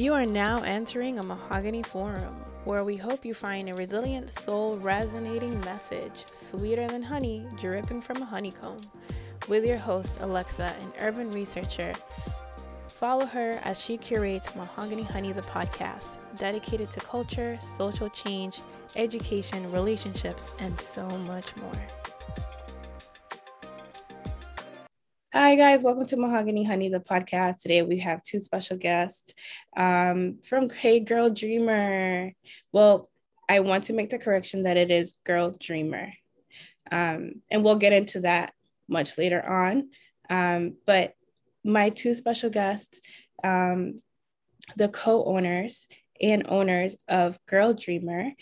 You are now entering a Mahogany Forum, where we hope you find a resilient soul resonating message, sweeter than honey, dripping from a honeycomb, with your host, Alexa, an urban researcher. Follow her as she curates Mahogany Honey, the podcast, dedicated to culture, social change, education, relationships, and so much more. Hi, guys. Welcome to Mahogany Honey, the podcast. Today we have two special guests um, from Hey Girl Dreamer. Well, I want to make the correction that it is Girl Dreamer. Um, and we'll get into that much later on. Um, but my two special guests, um, the co owners and owners of Girl Dreamer,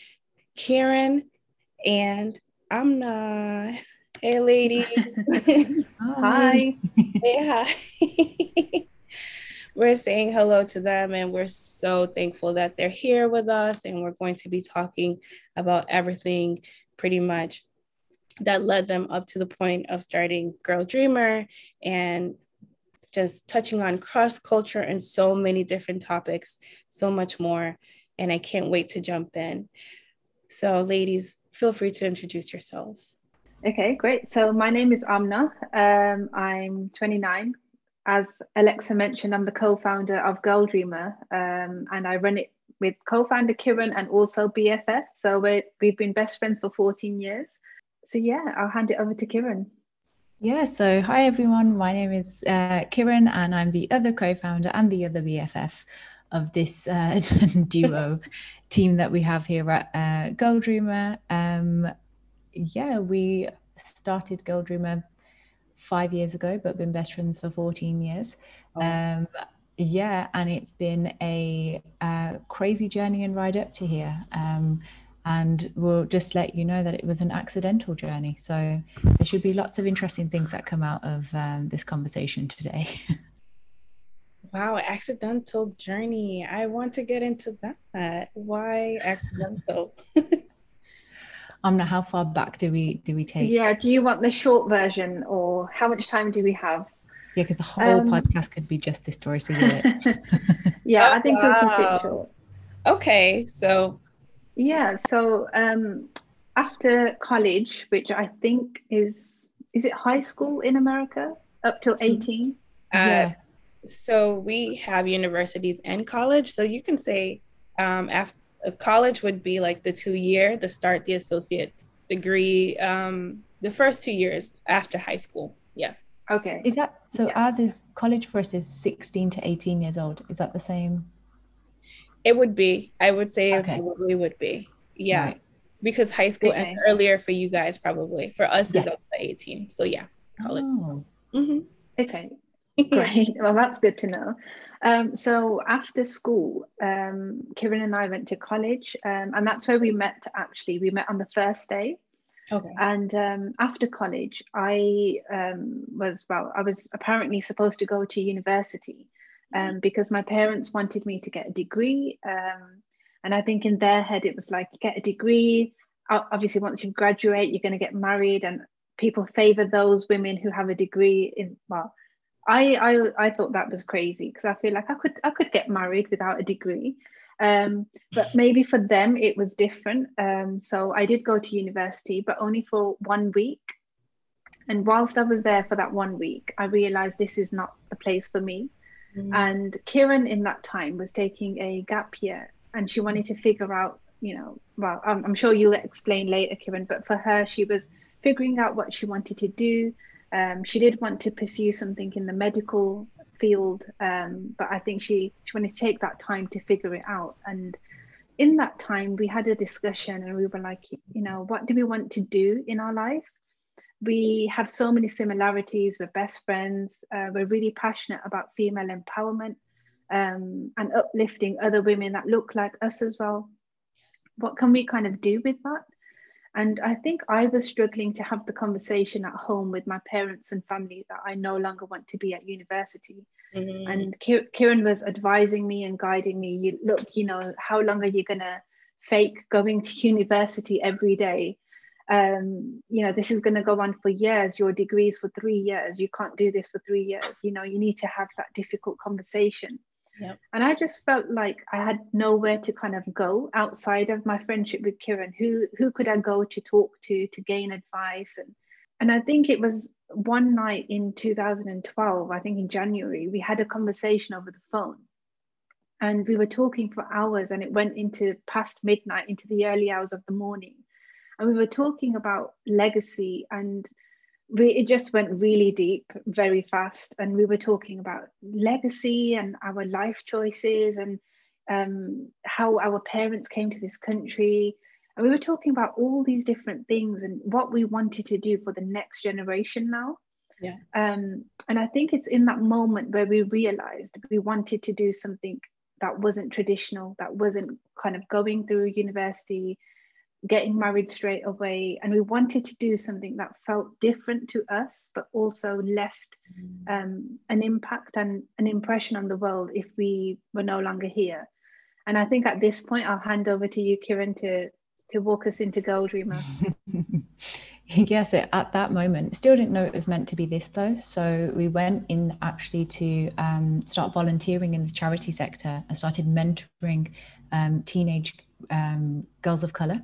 Karen and Amna. Hey, ladies. hi. hey, hi. we're saying hello to them, and we're so thankful that they're here with us. And we're going to be talking about everything pretty much that led them up to the point of starting Girl Dreamer and just touching on cross culture and so many different topics, so much more. And I can't wait to jump in. So, ladies, feel free to introduce yourselves. Okay, great. So my name is Amna. Um, I'm 29. As Alexa mentioned, I'm the co-founder of Girl Dreamer, um, and I run it with co-founder Kiran and also BFF. So we we've been best friends for 14 years. So yeah, I'll hand it over to Kiran. Yeah, so hi everyone. My name is uh, Kiran, and I'm the other co-founder and the other BFF of this uh, duo team that we have here at uh, Dreamer. Um, yeah, we started Girl Dreamer five years ago, but been best friends for 14 years. Oh. Um, yeah, and it's been a, a, crazy journey and ride up to here. Um, and we'll just let you know that it was an accidental journey. So there should be lots of interesting things that come out of um, this conversation today. wow, accidental journey. I want to get into that. Why accidental? Amna, how far back do we do we take? Yeah, do you want the short version or how much time do we have? Yeah, because the whole um, podcast could be just this story. So yeah, yeah, oh, I think wow. we can fit short. Okay, so yeah, so um, after college, which I think is is it high school in America up till eighteen? Uh, yeah. So we have universities and college. So you can say um, after college would be like the two year, the start the associate's degree, um, the first two years after high school. Yeah. Okay. Is that so? Yeah. Ours is college for us is 16 to 18 years old. Is that the same? It would be. I would say okay. it probably would be. Yeah. Right. Because high school okay. ends earlier for you guys, probably. For us, yeah. is up to 18. So, yeah, college. Oh. Mm-hmm. Okay. Great. well, that's good to know. Um, so after school, um, Kiran and I went to college, um, and that's where we met. Actually, we met on the first day. Okay. And um, after college, I um, was well. I was apparently supposed to go to university um, because my parents wanted me to get a degree. and I think in their head, it was like get a degree. Obviously, once you graduate, you're going to get married, and people favor those women who have a degree in well I, I I thought that was crazy because I feel like I could I could get married without a degree. Um, but maybe for them it was different. Um, so I did go to university, but only for one week. And whilst I was there for that one week, I realized this is not the place for me. Mm. And Kiran in that time was taking a gap year and she wanted to figure out, you know, well, I'm, I'm sure you'll explain later, Kiran, but for her, she was figuring out what she wanted to do. Um, she did want to pursue something in the medical field, um, but I think she, she wanted to take that time to figure it out. And in that time, we had a discussion and we were like, you know, what do we want to do in our life? We have so many similarities. We're best friends. Uh, we're really passionate about female empowerment um, and uplifting other women that look like us as well. What can we kind of do with that? And I think I was struggling to have the conversation at home with my parents and family that I no longer want to be at university. Mm-hmm. And Kiran was advising me and guiding me. You look, you know, how long are you gonna fake going to university every day? Um, you know, this is gonna go on for years. Your degrees for three years. You can't do this for three years. You know, you need to have that difficult conversation. And I just felt like I had nowhere to kind of go outside of my friendship with Kiran. Who who could I go to talk to to gain advice? And and I think it was one night in 2012, I think in January, we had a conversation over the phone. And we were talking for hours and it went into past midnight, into the early hours of the morning. And we were talking about legacy and we, it just went really deep very fast. And we were talking about legacy and our life choices and um, how our parents came to this country. And we were talking about all these different things and what we wanted to do for the next generation now. Yeah. Um, and i think it's in that moment where we realized we wanted to do something that wasn't traditional that wasn't kind of going through university getting married straight away and we wanted to do something that felt different to us but also left mm. um, an impact and an impression on the world if we were no longer here. And i think at this point i'll hand over to you kiran to to walk us into girl dreamer yes at that moment still didn't know it was meant to be this though. So we went in actually to um, start volunteering in the charity sector and started mentoring um, teenage um, girls of color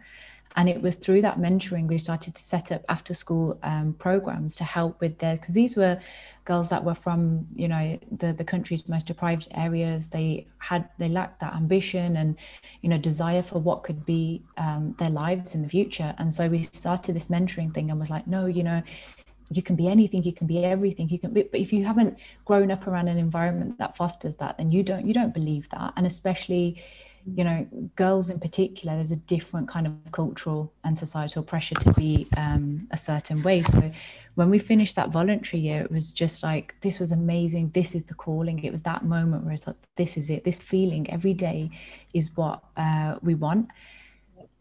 and it was through that mentoring we started to set up after school um, programs to help with their because these were girls that were from you know the the country's most deprived areas. They had they lacked that ambition and you know desire for what could be um, their lives in the future. And so we started this mentoring thing and was like no you know you can be anything you can be everything you can be but if you haven't grown up around an environment that fosters that then you don't you don't believe that. And especially you know, girls in particular, there's a different kind of cultural and societal pressure to be um, a certain way. So when we finished that voluntary year, it was just like, this was amazing. This is the calling. It was that moment where it's like, this is it. This feeling every day is what uh, we want.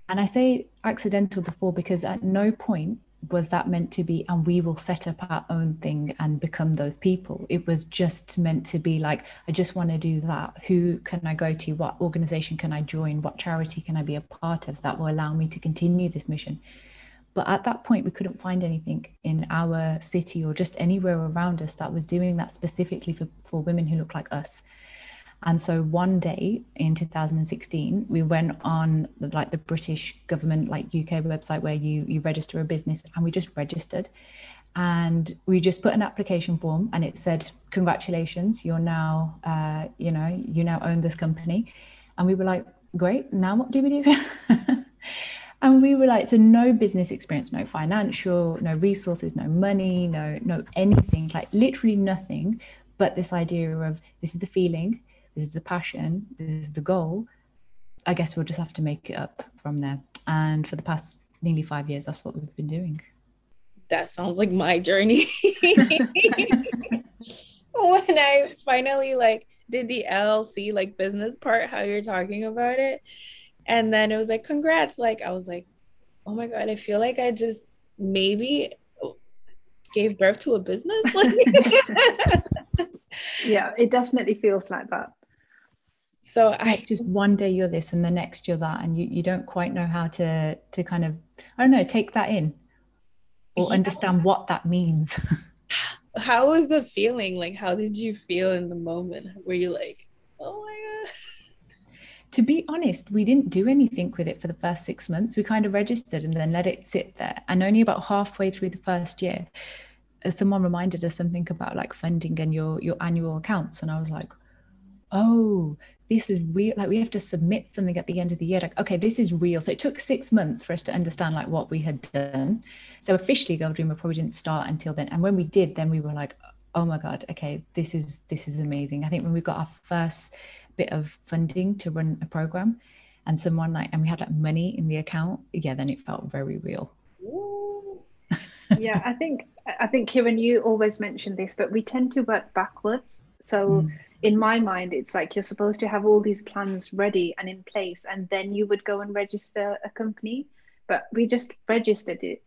And I say accidental before because at no point was that meant to be and we will set up our own thing and become those people. It was just meant to be like i just want to do that. Who can i go to? What organization can i join? What charity can i be a part of that will allow me to continue this mission? But at that point we couldn't find anything in our city or just anywhere around us that was doing that specifically for, for women who look like us and so one day in 2016, we went on the, like the British government, like UK website where you you register a business, and we just registered, and we just put an application form, and it said, "Congratulations, you're now, uh, you know, you now own this company," and we were like, "Great, now what do we do?" and we were like so no business experience no financial no resources no money no no anything like literally nothing but this idea of this is the feeling this is the passion, this is the goal. I guess we'll just have to make it up from there. And for the past nearly five years, that's what we've been doing. That sounds like my journey. when I finally like did the LLC like business part, how you're talking about it, and then it was like, congrats. Like I was like, oh my god, I feel like I just maybe gave birth to a business. Like yeah, it definitely feels like that so i just one day you're this and the next you're that and you, you don't quite know how to to kind of i don't know take that in or yeah. understand what that means. How was the feeling? Like how did you feel in the moment? Were you like oh my god. To be honest we didn't do anything with it for the first six months. We kind of registered and then let it sit there. And only about halfway through the first year uh, someone reminded us something about like funding and your your annual accounts. And i was like oh this is real like we have to submit something at the end of the year like okay this is real. So it took six months for us to understand like what we had done. So officially girl dreamer probably didn't start until then. And when we did then we were like oh my god okay this is this is amazing. I think when we got our first bit of funding to run a program and someone like and we had like money in the account yeah then it felt very real. Yeah i think i think kiran you always mention this but we tend to work backwards. So mm in my mind it's like you're supposed to have all these plans ready and in place and then you would go and register a company. But we just registered it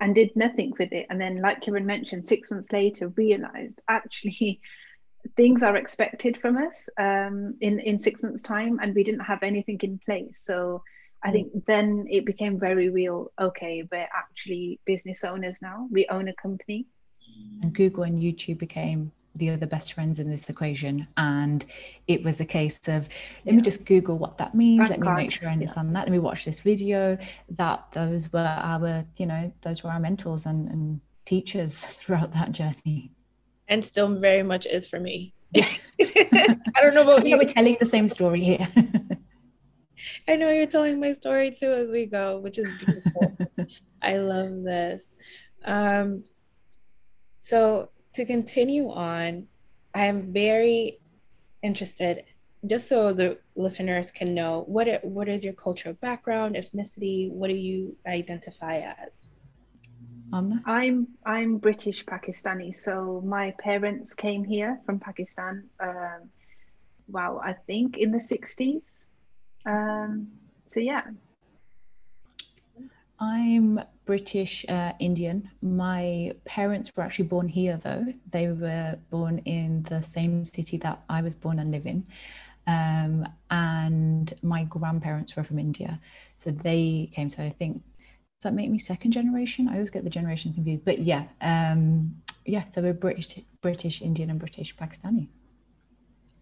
and did nothing with it. And then like Kiran mentioned six months later realized actually things are expected from us um, in in six months time and we didn't have anything in place. So I think then it became very real. Okay we're actually business owners now. We own a company. And Google and YouTube became the other best friends in this equation. And it was a case of let yeah. me just google what that means. Let me make sure i understand yeah. that. Let me watch this video. That those were our you know those were our mentors and, and teachers throughout that journey. And still very much is for me. I don't know about you we're telling the same story here. I know you're telling my story too as we go which is beautiful. I love this. Um so to continue on, I'm very interested, just so the listeners can know what it, what is your cultural background, ethnicity, what do you identify as? Um, I'm I'm British Pakistani, so my parents came here from Pakistan. Um, wow, I think in the '60s. Um, so yeah, I'm British uh, Indian. My parents were actually born here, though. They were born in the same city that I was born and live in. Um, and my grandparents were from India. So they came. So I think, does that make me second generation? I always get the generation confused. But yeah, um, yeah, so we're British, British, Indian, and British Pakistani.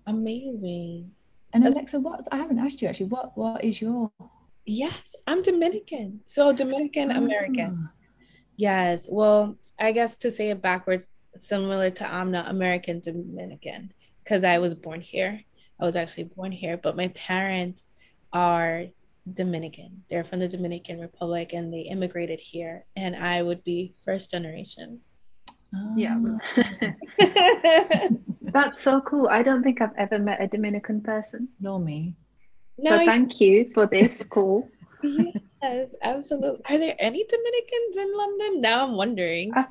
Amazing. And Alexa, what I haven't asked you actually, what what is your Yes, I'm Dominican. So Dominican ah. American. Oh. Yes. Well, I guess to say it backwards, similar to Amna, American Dominican, because I was born here. I was actually born here, but my parents are Dominican. They're from the Dominican Republic and they immigrated here. And I would be first generation. Oh. Yeah. Ah. That's so cool. I don't think I've ever met a Dominican person. Nor me. No, so thank you for this call. yes, absolutely. Are there any Dominicans in London? Now I'm wondering. I,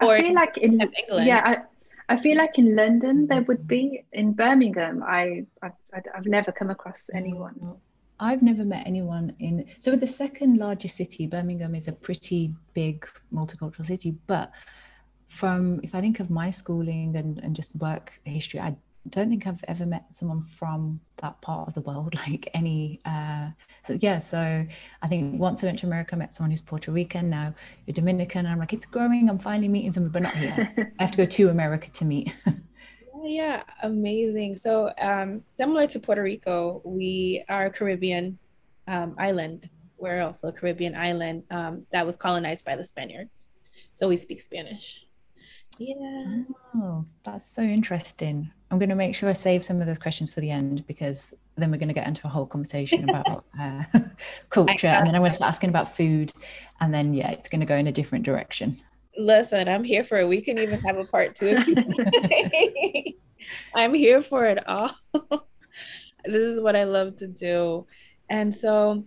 I or feel like in England. Yeah, I, I feel like in London there would be. In Birmingham, I, I I've never come across anyone. I've never met anyone in. So, the second largest city, Birmingham is a pretty big multicultural city. But from, if I think of my schooling and, and just work history, I don't think I've ever met someone from that part of the world, like any. Uh, so yeah, so I think once I went to America, I met someone who's Puerto Rican. Now you're Dominican. I'm like, it's growing. I'm finally meeting them, but not here. I have to go to America to meet. yeah, amazing. So um, similar to Puerto Rico, we are a Caribbean um, island. We're also a Caribbean island um, that was colonized by the Spaniards. So we speak Spanish. Yeah. Oh, that's so interesting. I'm going to make sure I save some of those questions for the end because then we're going to get into a whole conversation about uh, culture. And then I'm going to start asking about food. And then, yeah, it's going to go in a different direction. Listen, I'm here for it. We can even have a part two. I'm here for it all. this is what I love to do. And so,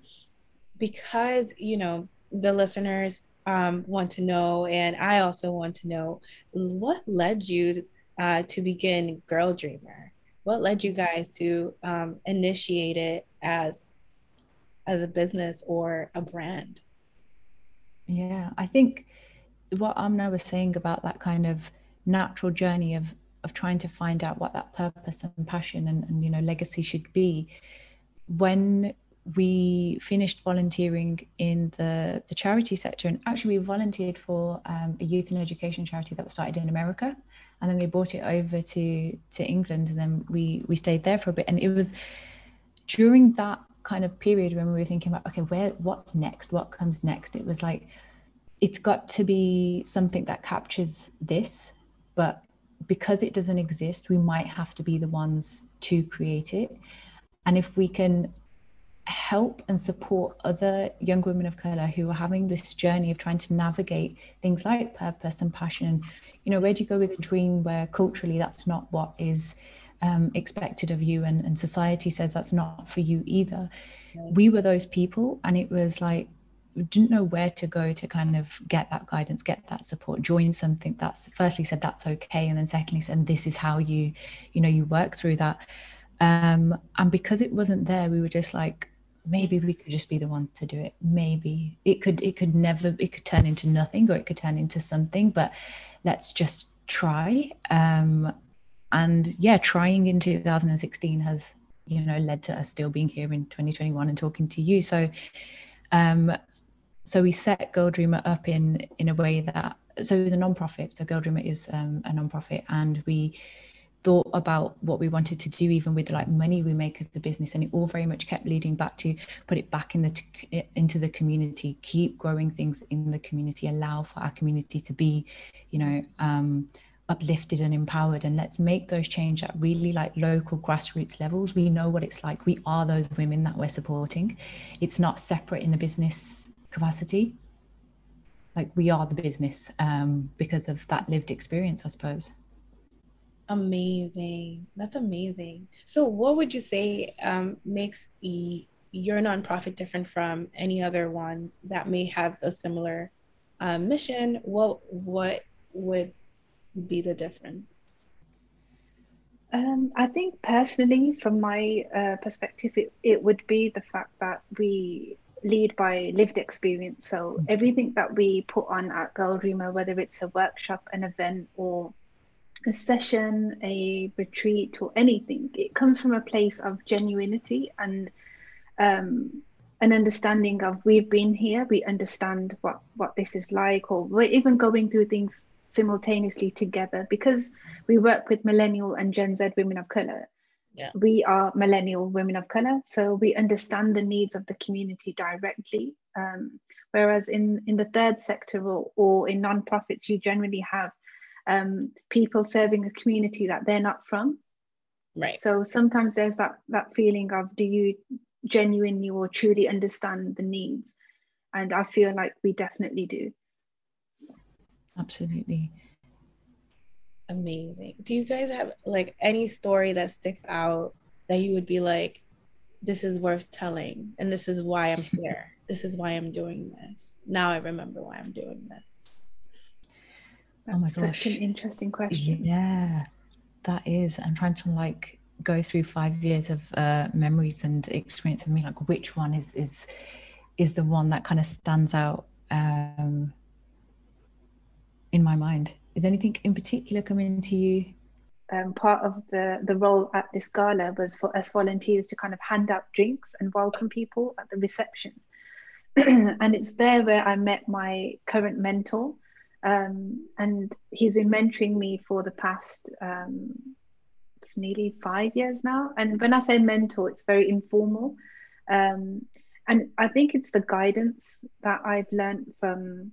because, you know, the listeners um, want to know, and I also want to know what led you uh, to begin Girl Dreamer. What led you guys to um, initiate it as as a business or a brand? Yeah, I think what Amna was saying about that kind of natural journey of of trying to find out what that purpose and passion and, and you know legacy should be when we finished volunteering in the, the charity sector and actually we volunteered for um, a youth and education charity that was started in America and then they brought it over to to England and then we we stayed there for a bit. And it was during that kind of period when we were thinking about okay where what's next? What comes next? It was like it's got to be something that captures this but because it doesn't exist we might have to be the ones to create it. And if we can help and support other young women of color who are having this journey of trying to navigate things like purpose and passion. You know where do you go with a dream where culturally that's not what is um, expected of you and, and society says that's not for you either? We were those people and it was like we didn't know where to go to kind of get that guidance get that support join something that's firstly said that's okay and then secondly said this is how you you know you work through that. Um and because it wasn't there we were just like maybe we could just be the ones to do it. Maybe. It could it could never it could turn into nothing or it could turn into something but let's just try. Um and yeah trying in 2016 has you know led to us still being here in 2021 and talking to you. So um so we set girl dreamer up in in a way that so it was a non-profit. So Girl Dreamer is um, a non-profit, and we thought about what we wanted to do even with like money we make as a business and it all very much kept leading back to put it back in the into the community keep growing things in the community allow for our community to be you know um, uplifted and empowered and let's make those change at really like local grassroots levels. We know what it's like. We are those women that we're supporting. It's not separate in a business capacity. Like we are the business um, because of that lived experience i suppose Amazing. That's amazing. So, what would you say um, makes e- your nonprofit different from any other ones that may have a similar um, mission? What what would be the difference? Um, I think personally, from my uh, perspective, it, it would be the fact that we lead by lived experience. So everything that we put on at Girl Dreamer, whether it's a workshop, an event, or a session, a retreat, or anything, it comes from a place of genuinity and um, an understanding of we've been here, we understand what what this is like, or we're even going through things simultaneously together because we work with millennial and Gen Z women of color. Yeah. We are millennial women of color, so we understand the needs of the community directly. Um, whereas in in the third sector or, or in nonprofits, you generally have um, people serving a community that they're not from. Right. So sometimes there's that that feeling of do you genuinely or truly understand the needs? And I feel like we definitely do. Absolutely. Amazing. Do you guys have like any story that sticks out that you would be like, this is worth telling and this is why I'm here. This is why I'm doing this. Now I remember why I'm doing this. That's oh my gosh. Such an interesting question. Yeah, that is. I'm trying to like go through five years of uh, memories and experience of me. Like, which one is is is the one that kind of stands out um, in my mind? Is anything in particular coming to you? Um, part of the the role at this gala was for us volunteers to kind of hand out drinks and welcome people at the reception. and it's there where I met my current mentor, um, and he's been mentoring me for the past um, nearly five years now. And when I say mentor, it's very informal. Um, and I think it's the guidance that I've learned from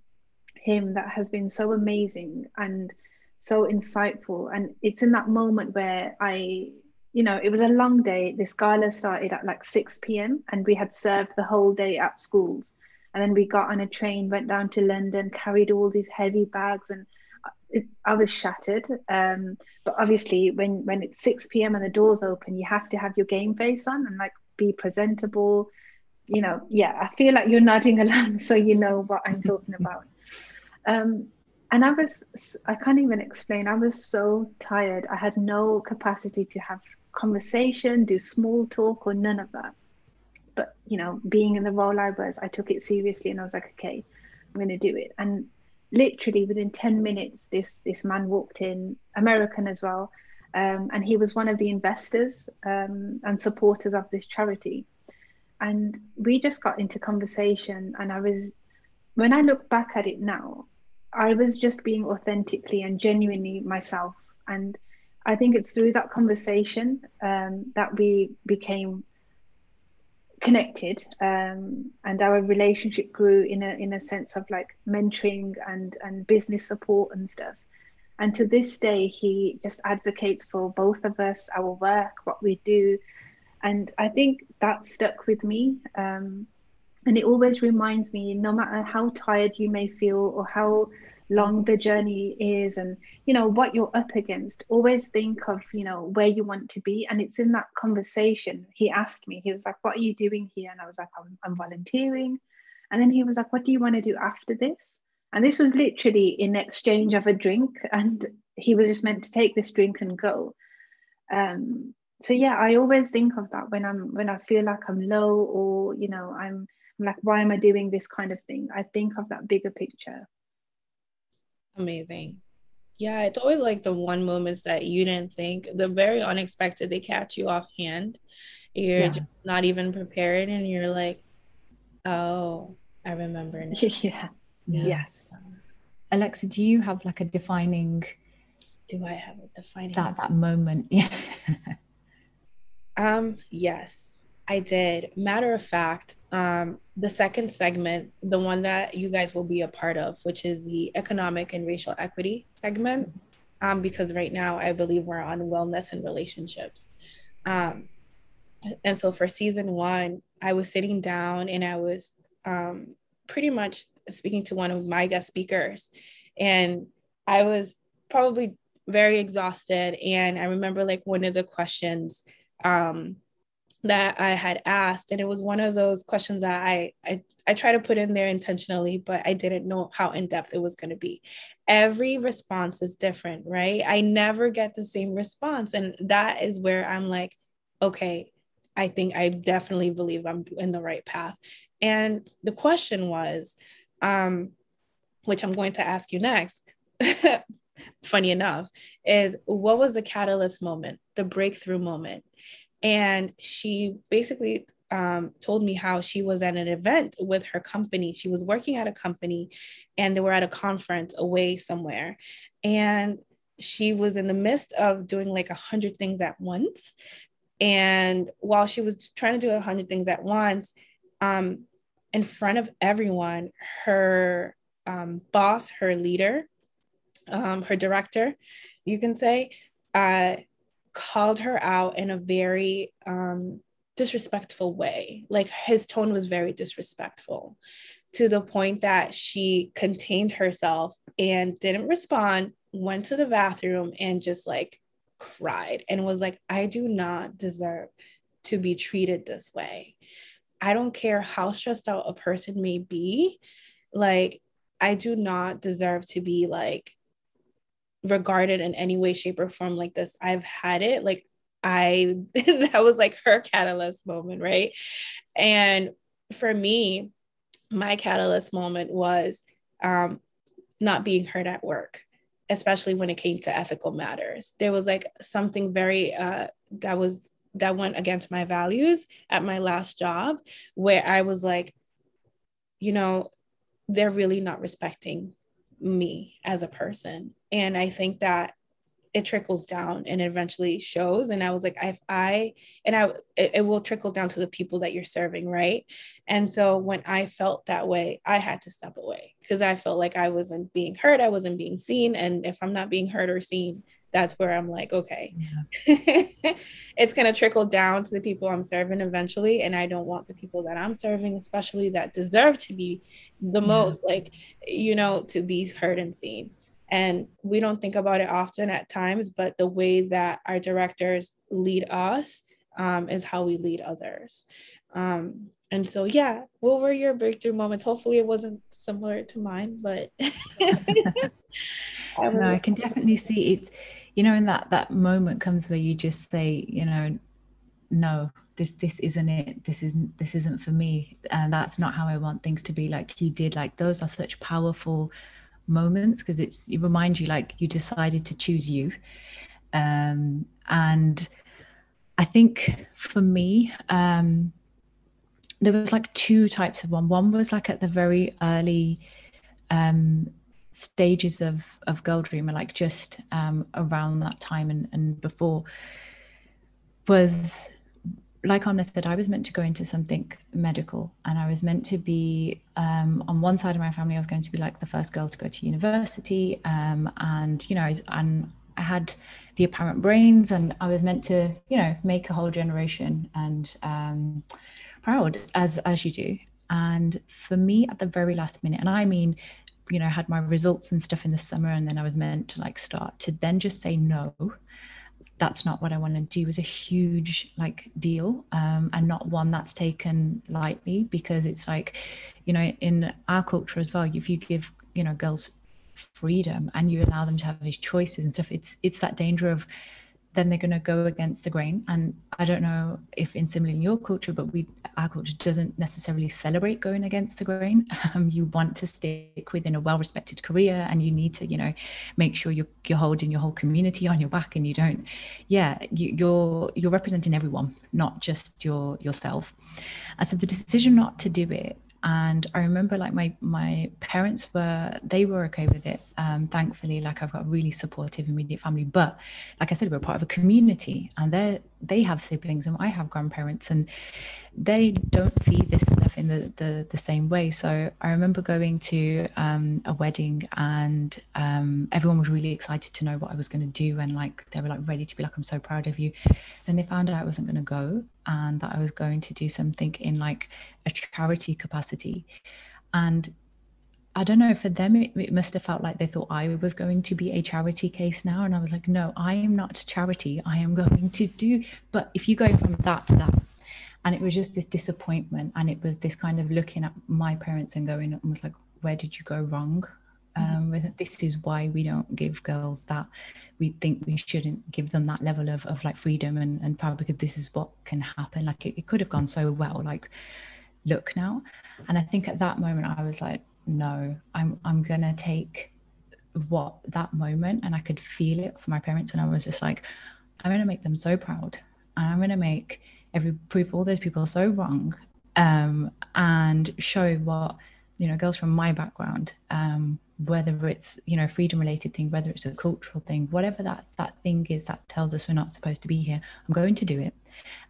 him that has been so amazing and so insightful. And it's in that moment where I, you know, it was a long day. This gala started at like 6 p.m. and we had served the whole day at schools and then we got on a train went down to london carried all these heavy bags and it, i was shattered. Um, but obviously when when it's 6 p.m and the doors open you have to have your game face on and like be presentable. You know yeah i feel like you're nodding along so you know what i'm talking about. Um, and i was i can't even explain. I was so tired. I had no capacity to have conversation do small talk or none of that but you know being in the role i was i took it seriously and i was like okay i'm going to do it. And literally within 10 minutes this this man walked in american as well um, and he was one of the investors um, and supporters of this charity. And we just got into conversation and i was when i look back at it now i was just being authentically and genuinely myself. And i think it's through that conversation um, that we became connected um, and our relationship grew in a in a sense of like mentoring and and business support and stuff. And to this day he just advocates for both of us our work what we do. And i think that stuck with me um, and it always reminds me no matter how tired you may feel or how long the journey is and you know what you're up against. Always think of you know where you want to be. And it's in that conversation. He asked me he was like what are you doing here? And i was like i'm, I'm volunteering. And then he was like what do you want to do after this? And this was literally in exchange of a drink. And he was just meant to take this drink and go. Um so yeah i always think of that when i'm when i feel like i'm low or you know i'm I'm like why am i doing this kind of thing? I think of that bigger picture Amazing. Yeah, it's always like the one moments that you didn't think, the very unexpected, they catch you offhand. You're yeah. just not even prepared, and you're like, oh, I remember. Now. Yeah. yeah. Yes. Alexa, do you have like a defining? Do I have a defining that that moment? Yeah. um. Yes, I did. Matter of fact, um, the second segment, the one that you guys will be a part of, which is the economic and racial equity segment, um, because right now I believe we're on wellness and relationships. Um, and so for season one, I was sitting down and I was um, pretty much speaking to one of my guest speakers. And I was probably very exhausted. And I remember like one of the questions um, that I had asked, and it was one of those questions that I, I I try to put in there intentionally, but I didn't know how in depth it was going to be. Every response is different, right? I never get the same response, and that is where I'm like, okay, I think I definitely believe I'm in the right path. And the question was, um, which I'm going to ask you next. funny enough, is what was the catalyst moment, the breakthrough moment? And she basically um, told me how she was at an event with her company. She was working at a company and they were at a conference away somewhere. And she was in the midst of doing like a hundred things at once. And while she was trying to do a hundred things at once, um, in front of everyone, her um, boss, her leader, um, her director, you can say, uh, called her out in a very um, disrespectful way. Like his tone was very disrespectful to the point that she contained herself and didn't respond, went to the bathroom and just like cried and was like, I do not deserve to be treated this way. I don't care how stressed out a person may be. Like, I do not deserve to be like regarded in any way, shape, or form like this. I've had it. Like, I, that was like her catalyst moment, right? And for me, my catalyst moment was um, not being heard at work, especially when it came to ethical matters. There was like something very, uh, that was, that went against my values at my last job, where I was like, you know, they're really not respecting me as a person. And I think that it trickles down and eventually shows. And I was like, if I, and I, it, it, will trickle down to the people that you're serving. Right. And so when I felt that way, I had to step away because I felt like I wasn't being heard. I wasn't being seen. And if I'm not being heard or seen, that's where I'm like, okay, yeah. it's going to trickle down to the people I'm serving eventually. And I don't want the people that I'm serving, especially that deserve to be the yeah. most, like, you know, to be heard and seen. And we don't think about it often at times, but the way that our directors lead us um, is how we lead others. Um, and so, yeah, what were your breakthrough moments? Hopefully, it wasn't similar to mine, but no, I can definitely see it you know, in that that moment comes where you just say, you know, no, this this isn't it. This isn't this isn't for me, and that's not how I want things to be. Like you did, like those are such powerful moments because it's it reminds you like you decided to choose you, um, and I think for me, um, there was like two types of one. One was like at the very early um, stages of of Girl Dreamer, like just um, around that time and, and before, was like Amna said, I was meant to go into something medical, and I was meant to be um, on one side of my family. I was going to be like the first girl to go to university, um, and you know, and I had the apparent brains, and I was meant to, you know, make a whole generation and um, proud as as you do. And for me, at the very last minute, and I mean you know had my results and stuff in the summer and then i was meant to like start to then just say no that's not what i want to do was a huge like deal um, and not one that's taken lightly because it's like you know in our culture as well if you give you know girls freedom and you allow them to have these choices and stuff it's it's that danger of then they're going to go against the grain. And I don't know if in similar in your culture, but we our culture doesn't necessarily celebrate going against the grain. Um, you want to stick within a well-respected career, and you need to, you know, make sure you're you're holding your whole community on your back, and you don't, yeah, you, you're you're representing everyone, not just your yourself. And so the decision not to do it and I remember like my my parents were they were okay with it. Um, thankfully, like I've got a really supportive immediate family. But like I said, we're part of a community, and they they have siblings, and I have grandparents, and they don't see this stuff in the the, the same way. So I remember going to um, a wedding, and um, everyone was really excited to know what I was going to do, and like they were like ready to be like, "I'm so proud of you." Then they found out I wasn't going to go, and that I was going to do something in like a charity capacity. And I don't know, for them, it, it, must have felt like they thought I was going to be a charity case now. And I was like, no, I am not charity. I am going to do. But if you go from that to that, and it was just this disappointment, and it was this kind of looking at my parents and going almost like, where did you go wrong? Mm-hmm. Um, this is why we don't give girls that. We think we shouldn't give them that level of, of like freedom and, and power because this is what can happen. Like it, it could have gone so well. Like look now. And I think at that moment I was like, no, I'm I'm gonna take what that moment and I could feel it for my parents and I was just like, I'm gonna make them so proud and I'm gonna make every prove all those people are so wrong um, and show what you know girls from my background um, whether it's you know freedom related thing whether it's a cultural thing whatever that that thing is that tells us we're not supposed to be here i'm going to do it.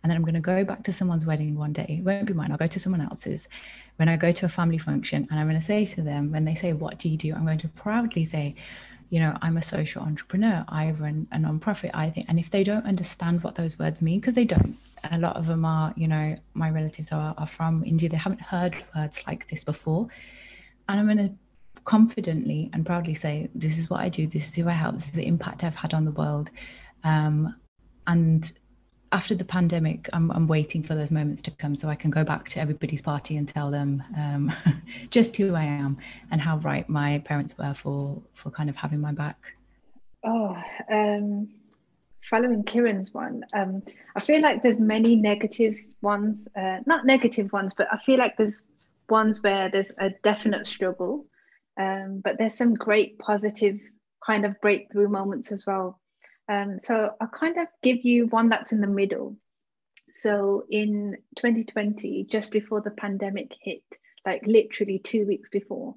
And then i'm going to go back to someone's wedding one day it won't be mine i'll go to someone else's. When i go to a family function and i'm going to say to them when they say what do you do? I'm going to proudly say you know i'm a social entrepreneur i run a non-profit i think and if they don't understand what those words mean because they don't a lot of them are you know my relatives are, are from india they haven't heard words like this before and i'm going to confidently and proudly say, This is what I do, this is who I help, this is the impact I've had on the world. Um, and after the pandemic, I'm, I'm, waiting for those moments to come so I can go back to everybody's party and tell them um, just who I am and how right my parents were for for kind of having my back. Oh, um, following Kiran's one, um, I feel like there's many negative ones, uh, not negative ones, but I feel like there's ones where there's a definite struggle um, but there's some great positive kind of breakthrough moments as well. Um, so I'll kind of give you one that's in the middle. So in 2020, just before the pandemic hit, like literally two weeks before,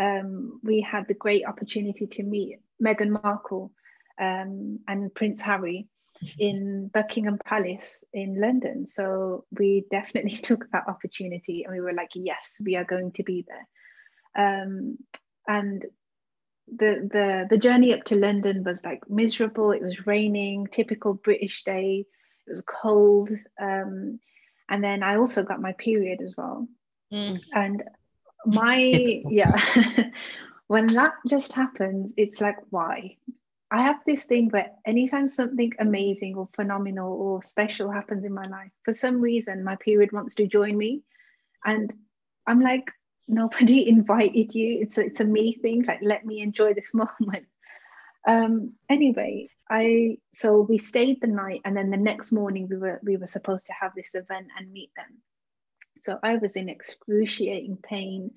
um, we had the great opportunity to meet Meghan Markle um, and Prince Harry in Buckingham Palace in London. So we definitely took that opportunity and we were like, yes, we are going to be there um, and the the the journey up to London was like miserable. It was raining, typical British day. It was cold, um, and then I also got my period as well. Mm. And my yeah, when that just happens, it's like why? I have this thing where anytime something amazing or phenomenal or special happens in my life, for some reason my period wants to join me, and I'm like, nobody invited you. It's a, it's a me thing. Like let me enjoy this moment. Um anyway i so we stayed the night and then the next morning we were we were supposed to have this event and meet them. So i was in excruciating pain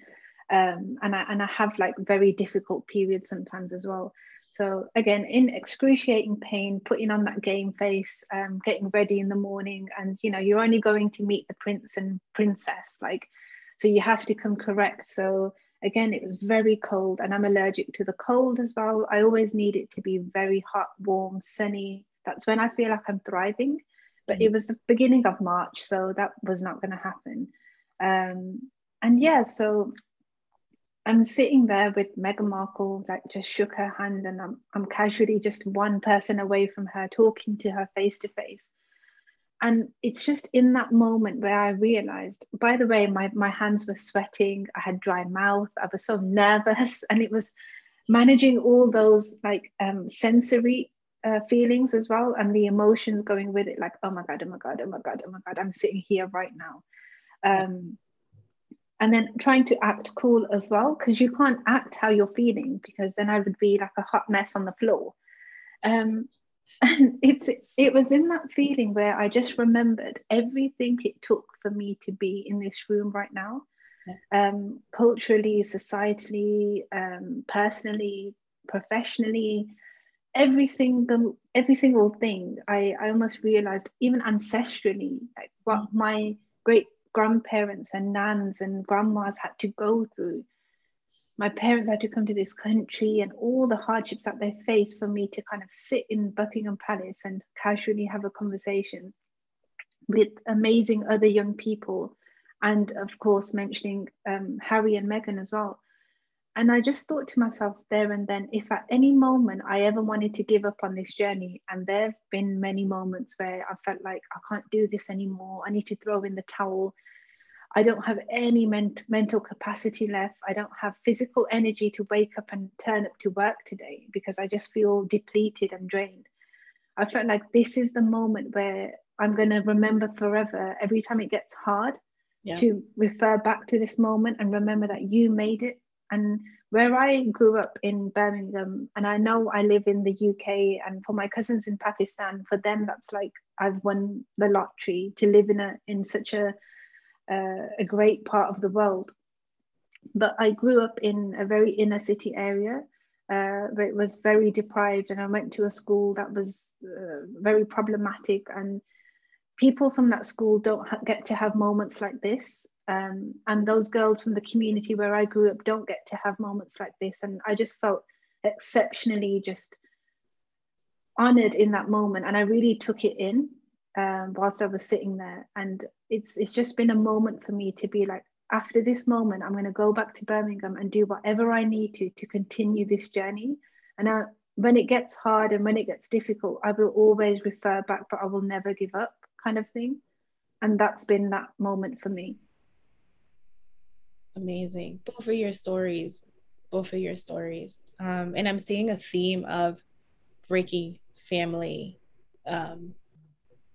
um and i and i have like very difficult periods sometimes as well so again in excruciating pain putting on that game face um getting ready in the morning and you know you're only going to meet the prince and princess like so you have to come correct. So again, it was very cold and I'm allergic to the cold as well. I always need it to be very hot, warm, sunny. That's when I feel like I'm thriving. But it mm. was the beginning of March, so that was not going to happen. Um, and yeah, so I'm sitting there with Meghan Markle, like just shook her hand, and I'm, I'm casually just one person away from her, talking to her face to face and it's just in that moment where I realized, by the way, my, my hands were sweating, I had dry mouth, I was so nervous, and it was managing all those like um, sensory uh, feelings as well and the emotions going with it like oh my god oh my god oh my god oh my god i'm sitting here right now. Um, and then trying to act cool as well because you can't act how you're feeling because then i would be like a hot mess on the floor um, and it's it was in that feeling where I just remembered everything it took for me to be in this room right now. Yeah. Um, culturally, societally, um, personally, professionally, every single every single thing I, I almost realized even ancestrally like what mm. my great grandparents and nans and grandmas had to go through. My parents had to come to this country and all the hardships that they faced for me to kind of sit in Buckingham Palace and casually have a conversation with amazing other young people. And of course, mentioning um, Harry and Meghan as well. And I just thought to myself there and then, if at any moment I ever wanted to give up on this journey, and there have been many moments where I felt like I can't do this anymore, I need to throw in the towel. I don't have any ment- mental capacity left. I don't have physical energy to wake up and turn up to work today because I just feel depleted and drained. I felt like this is the moment where I'm going to remember forever every time it gets hard yeah. to refer back to this moment and remember that you made it and where I grew up in Birmingham, and I know I live in the UK, and for my cousins in Pakistan, for them that's like I've won the lottery to live in a in such a uh, a great part of the world. But I grew up in a very inner city area uh, where it was very deprived, and I went to a school that was uh, very problematic, and people from that school don't ha- get to have moments like this um, and those girls from the community where I grew up don't get to have moments like this. And I just felt exceptionally just honored in that moment. And I really took it in um, whilst I was sitting there. And it's it's just been a moment for me to be like, after this moment, I'm going to go back to Birmingham and do whatever I need to to continue this journey. And I, when it gets hard and when it gets difficult, I will always refer back, but I will never give up, kind of thing. And that's been that moment for me. Amazing. Both of your stories, both of your stories. Um, and I'm seeing a theme of breaking family, um,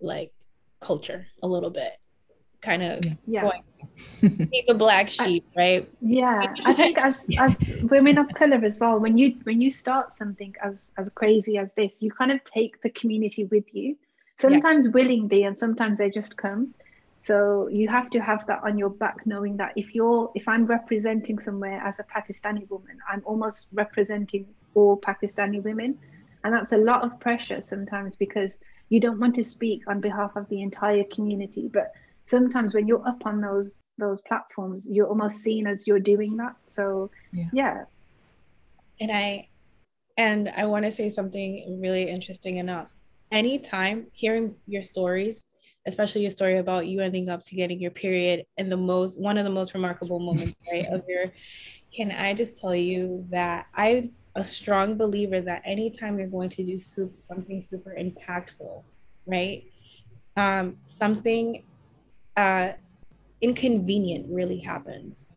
like culture a little bit, kind of yeah. going the black sheep, I, right? Yeah, I think as as women of color as well, when you when you start something as as crazy as this, you kind of take the community with you. Sometimes yeah. willingly, and sometimes they just come. So you have to have that on your back, knowing that if you're, if I'm representing somewhere as a Pakistani woman, I'm almost representing all Pakistani women. And that's a lot of pressure sometimes because you don't want to speak on behalf of the entire community. But sometimes when you're up on those those platforms, you're almost seen as you're doing that. So yeah. yeah. And I and I want to say something really interesting enough. Anytime hearing your stories especially your story about you ending up to getting your period in the most one of the most remarkable moments right of your can i just tell you that i a strong believer that anytime you're going to do soup, something super impactful right? Um, something uh, inconvenient really happens.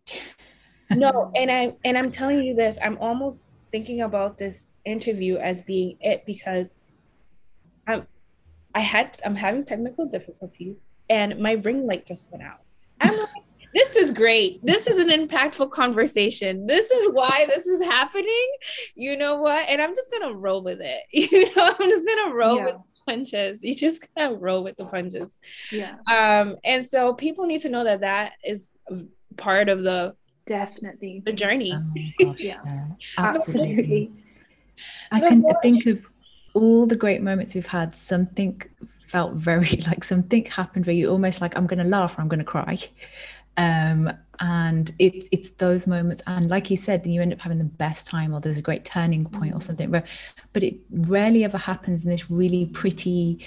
No and i and i'm telling you this i'm almost thinking about this interview as being it because i'm I had I'm having technical difficulties and my ring light just went out. I'm like, this is great. This is an impactful conversation. This is why this is happening. You know what? And I'm just gonna roll with it. You know, I'm just gonna roll yeah. with punches. You just gotta roll with the punches. Yeah. Um, and so people need to know that that is part of the definitely the journey. Oh gosh, yeah. yeah, absolutely. I can think of all the great moments we've had, something felt very like something happened where you almost like, I'm going to laugh or I'm going to cry. Um, and it, it's those moments. And like you said, then you end up having the best time or there's a great turning point or something. But it rarely ever happens in this really pretty,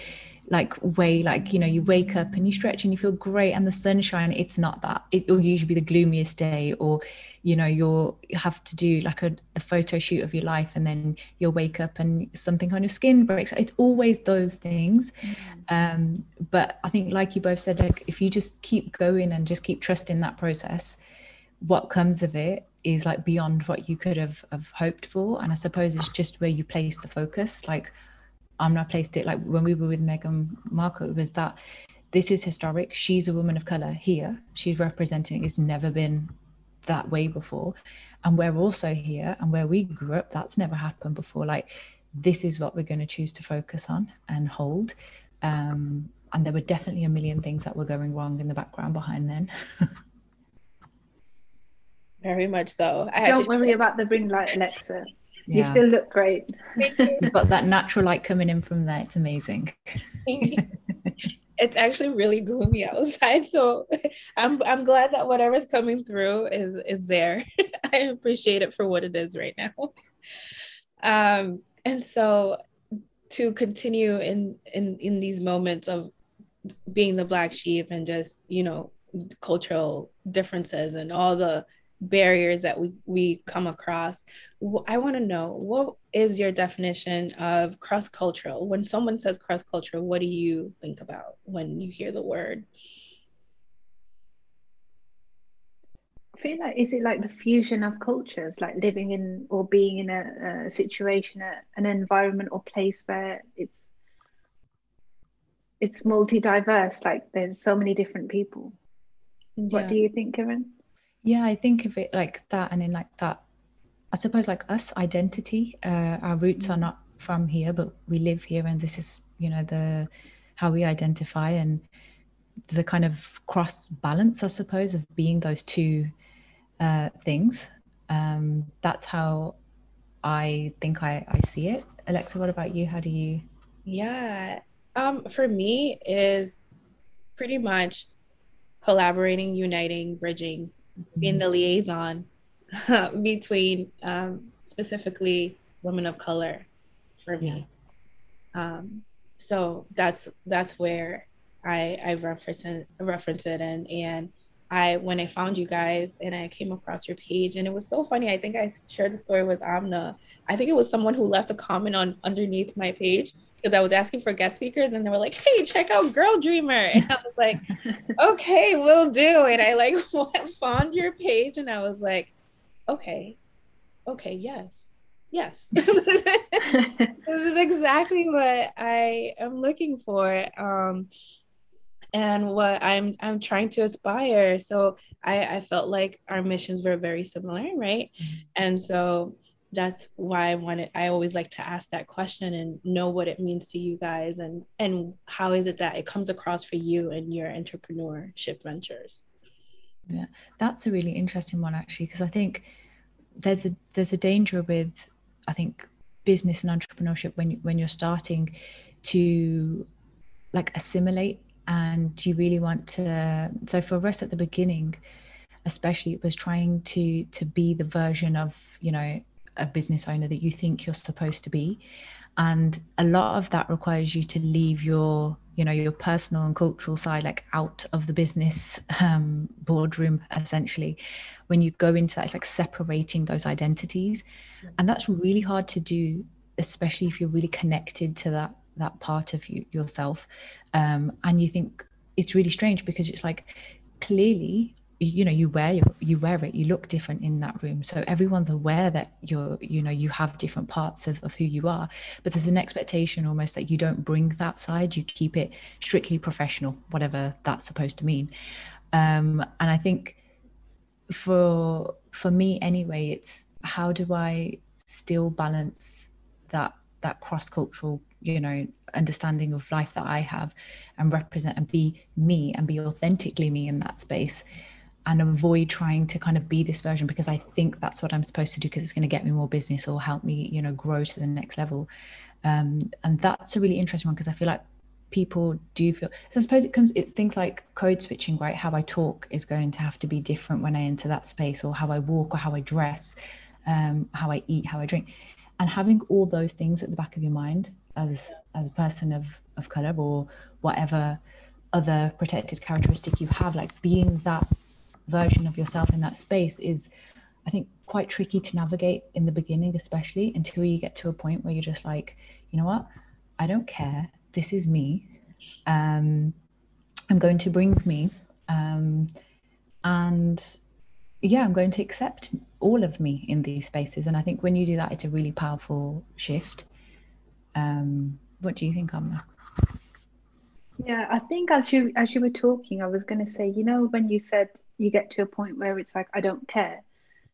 like way like you know you wake up and you stretch and you feel great and the sunshine it's not that it will usually be the gloomiest day or you know you'll have to do like a the photo shoot of your life and then you'll wake up and something on your skin breaks. It's always those things. Mm-hmm. um, but i think like you both said like if you just keep going and just keep trusting that process what comes of it is like beyond what you could have, have hoped for. And i suppose it's just where you place the focus. Like i'm not placed it like when we were with Meghan Markle it was that this is historic. She's a woman of color here. She's representing. It's never been that way before. And we're also here and where we grew up that's never happened before. Like this is what we're going to choose to focus on and hold. Um, and there were definitely a million things that were going wrong in the background behind then. Very much so. Don't to- worry about the ring light alexa. Yeah. you still look great. You've got that natural light coming in from there. It's amazing it's actually really gloomy outside. So I'm I'm glad that whatever's coming through is is there. I appreciate it for what it is right now. Um, and so to continue in in in these moments of being the black sheep and just you know cultural differences and all the barriers that we we come across i want to know what is your definition of cross cultural when someone says cross cultural what do you think about when you hear the word I feel like is it like the fusion of cultures, like living in or being in a, a situation, a, an environment or place where it's it's multi-diverse, like there's so many different people. Yeah. What do you think, Kiran? Yeah, I think of it like that, and in like that, I suppose like us identity. Uh, our roots mm-hmm. are not from here, but we live here, and this is you know the how we identify and the kind of cross balance, I suppose, of being those two uh, things. Um, that's how I think I, I see it. Alexa, what about you? How do you? Yeah, um, for me is pretty much collaborating, uniting, bridging. Being the liaison between um, specifically women of color for me. Yeah. Um, so that's that's where I I reference it, reference it and and I when I found you guys and I came across your page and it was so funny. I think I shared the story with Amna. I think it was someone who left a comment on underneath my page because I was asking for guest speakers and they were like, "Hey, check out Girl Dreamer," and I was like, "Okay, we'll do." And I like found your page and I was like, "Okay, okay, yes, yes, this is exactly what I am looking for." Um, and what I'm I'm trying to aspire. So I, I felt like our missions were very similar, right? Mm-hmm. And so that's why I wanted I always like to ask that question and know what it means to you guys and and how is it that it comes across for you and your entrepreneurship ventures. Yeah, that's a really interesting one actually because I think there's a there's a danger with I think business and entrepreneurship when you, when you're starting to like assimilate and you really want to so for us at the beginning especially it was trying to to be the version of you know a business owner that you think you're supposed to be. And a lot of that requires you to leave your you know your personal and cultural side like out of the business um, boardroom essentially. When you go into that it's like separating those identities. And that's really hard to do especially if you're really connected to that that part of you yourself um, and you think it's really strange because it's like clearly you know you wear you wear it you look different in that room. So everyone's aware that you're you know you have different parts of, of who you are. But there's an expectation almost that you don't bring that side. You keep it strictly professional whatever that's supposed to mean. Um, and i think for for me anyway it's how do i still balance that that cross-cultural you know understanding of life that i have and represent and be me and be authentically me in that space and avoid trying to kind of be this version because i think that's what i'm supposed to do because it's going to get me more business or help me you know grow to the next level. Um, and that's a really interesting one because i feel like people do feel so i suppose it comes it's things like code switching right? How i talk is going to have to be different when i enter that space or how i walk or how i dress um, how i eat how i drink. And having all those things at the back of your mind as as a person of of color or whatever other protected characteristic you have like being that version of yourself in that space is i think quite tricky to navigate in the beginning especially until you get to a point where you're just like you know what? I don't care. This is me. Um i'm going to bring me um and yeah i'm going to accept all of me in these spaces. And i think when you do that it's a really powerful shift. Um what do you think Amna? yeah i think as you as you were talking i was going to say you know when you said you get to a point where it's like i don't care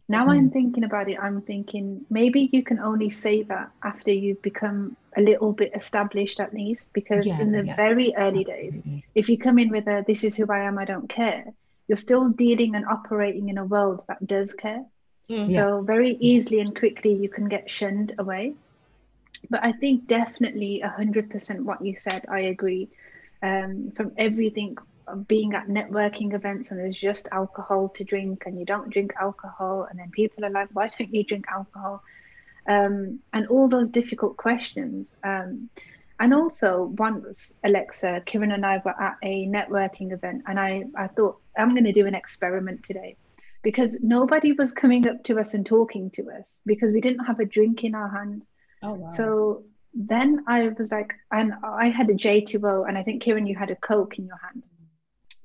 now mm. i'm thinking about it i'm thinking maybe you can only say that after you've become a little bit established at least because yeah, in the yeah. very early days if you come in with a this is who i am i don't care you're still dealing and operating in a world that does care. Mm. So very easily and quickly you can get shunned away. But I think definitely 100% what you said, I agree. um, from everything being at networking events and there's just alcohol to drink and you don't drink alcohol and then people are like why don't you drink alcohol? Um, and all those difficult questions um, and also once alexa kiran and i were at a networking event and i, I thought i'm going to do an experiment today. Because nobody was coming up to us and talking to us because we didn't have a drink in our hand oh, wow. so then I was like, and I had a J2O, and I think Kiran, you had a Coke in your hand.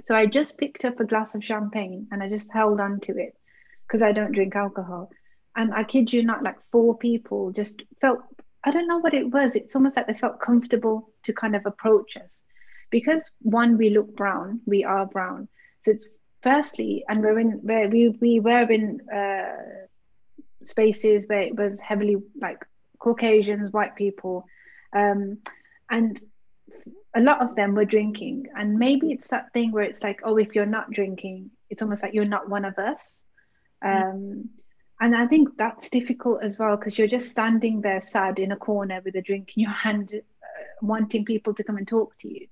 So I just picked up a glass of champagne and I just held on to it because I don't drink alcohol. And I kid you not, like four people just felt, I don't know what it was. It's almost like they felt comfortable to kind of approach us. Because one, we look brown, we are brown. So it's firstly, and we're in we, we were in uh, spaces where it was heavily like Caucasians, white people. Um, and a lot of them were drinking and maybe it's that thing where it's like oh if you're not drinking it's almost like you're not one of us mm. um, and i think that's difficult as well because you're just standing there sad in a corner with a drink in your hand uh, wanting people to come and talk to you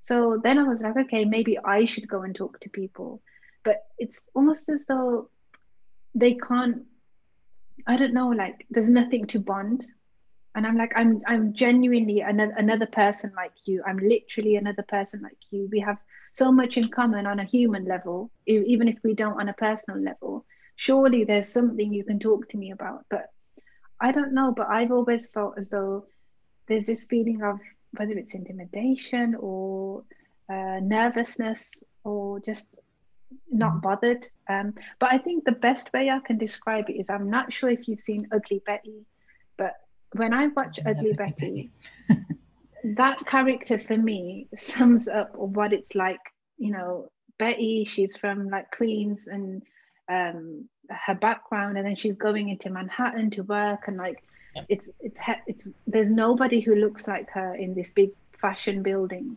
so then i was like okay maybe i should go and talk to people but it's almost as though they can't i don't know like there's nothing to bond. And i'm like i'm i'm genuinely another another person like you. I'm literally another person like you. We have so much in common on a human level even if we don't on a personal level. Surely there's something you can talk to me about but i don't know but i've always felt as though there's this feeling of whether it's intimidation or uh, nervousness or just not mm. bothered um, but i think the best way i can describe it is i'm not sure if you've seen ugly betty but when I watch Ugly Betty, that character for me sums up what it's like. You know, Betty, she's from like Queens and um, her background, and then she's going into Manhattan to work, and like yep. it's it's it's there's nobody who looks like her in this big fashion building,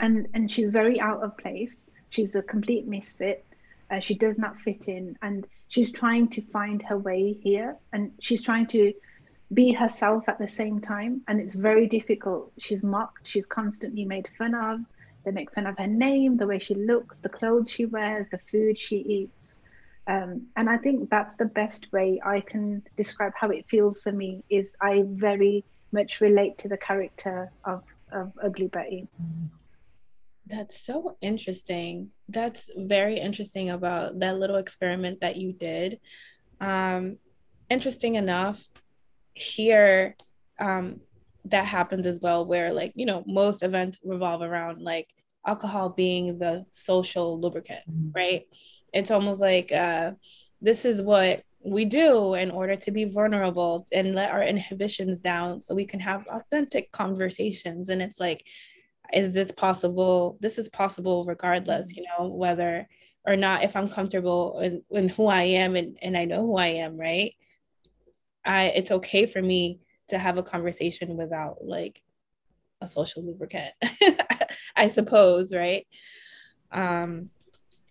and and she's very out of place. She's a complete misfit. Uh, she does not fit in, and she's trying to find her way here, and she's trying to be herself at the same time. And it's very difficult. She's mocked, she's constantly made fun of. They make fun of her name, the way she looks, the clothes she wears, the food she eats. Um, and I think that's the best way I can describe how it feels for me is I very much relate to the character of, of Ugly Betty. That's so interesting. That's very interesting about that little experiment that you did. Um, interesting enough, here um, that happens as well where like you know most events revolve around like alcohol being the social lubricant mm-hmm. right it's almost like uh, this is what we do in order to be vulnerable and let our inhibitions down so we can have authentic conversations and it's like is this possible this is possible regardless you know whether or not if i'm comfortable in, in who i am and, and i know who i am right I it's okay for me to have a conversation without like a social lubricant, I suppose, right? Um,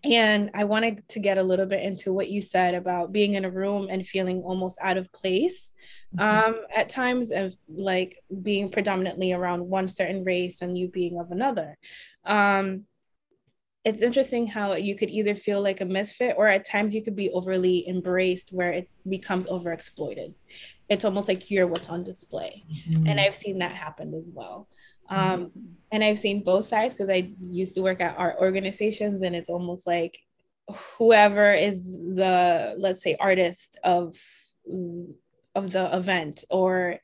and I wanted to get a little bit into what you said about being in a room and feeling almost out of place mm-hmm. um, at times, of like being predominantly around one certain race and you being of another. Um, it's interesting how you could either feel like a misfit or at times you could be overly embraced where it becomes overexploited it's almost like you're what's on display mm-hmm. and i've seen that happen as well um, mm-hmm. and i've seen both sides because i used to work at art organizations and it's almost like whoever is the let's say artist of of the event or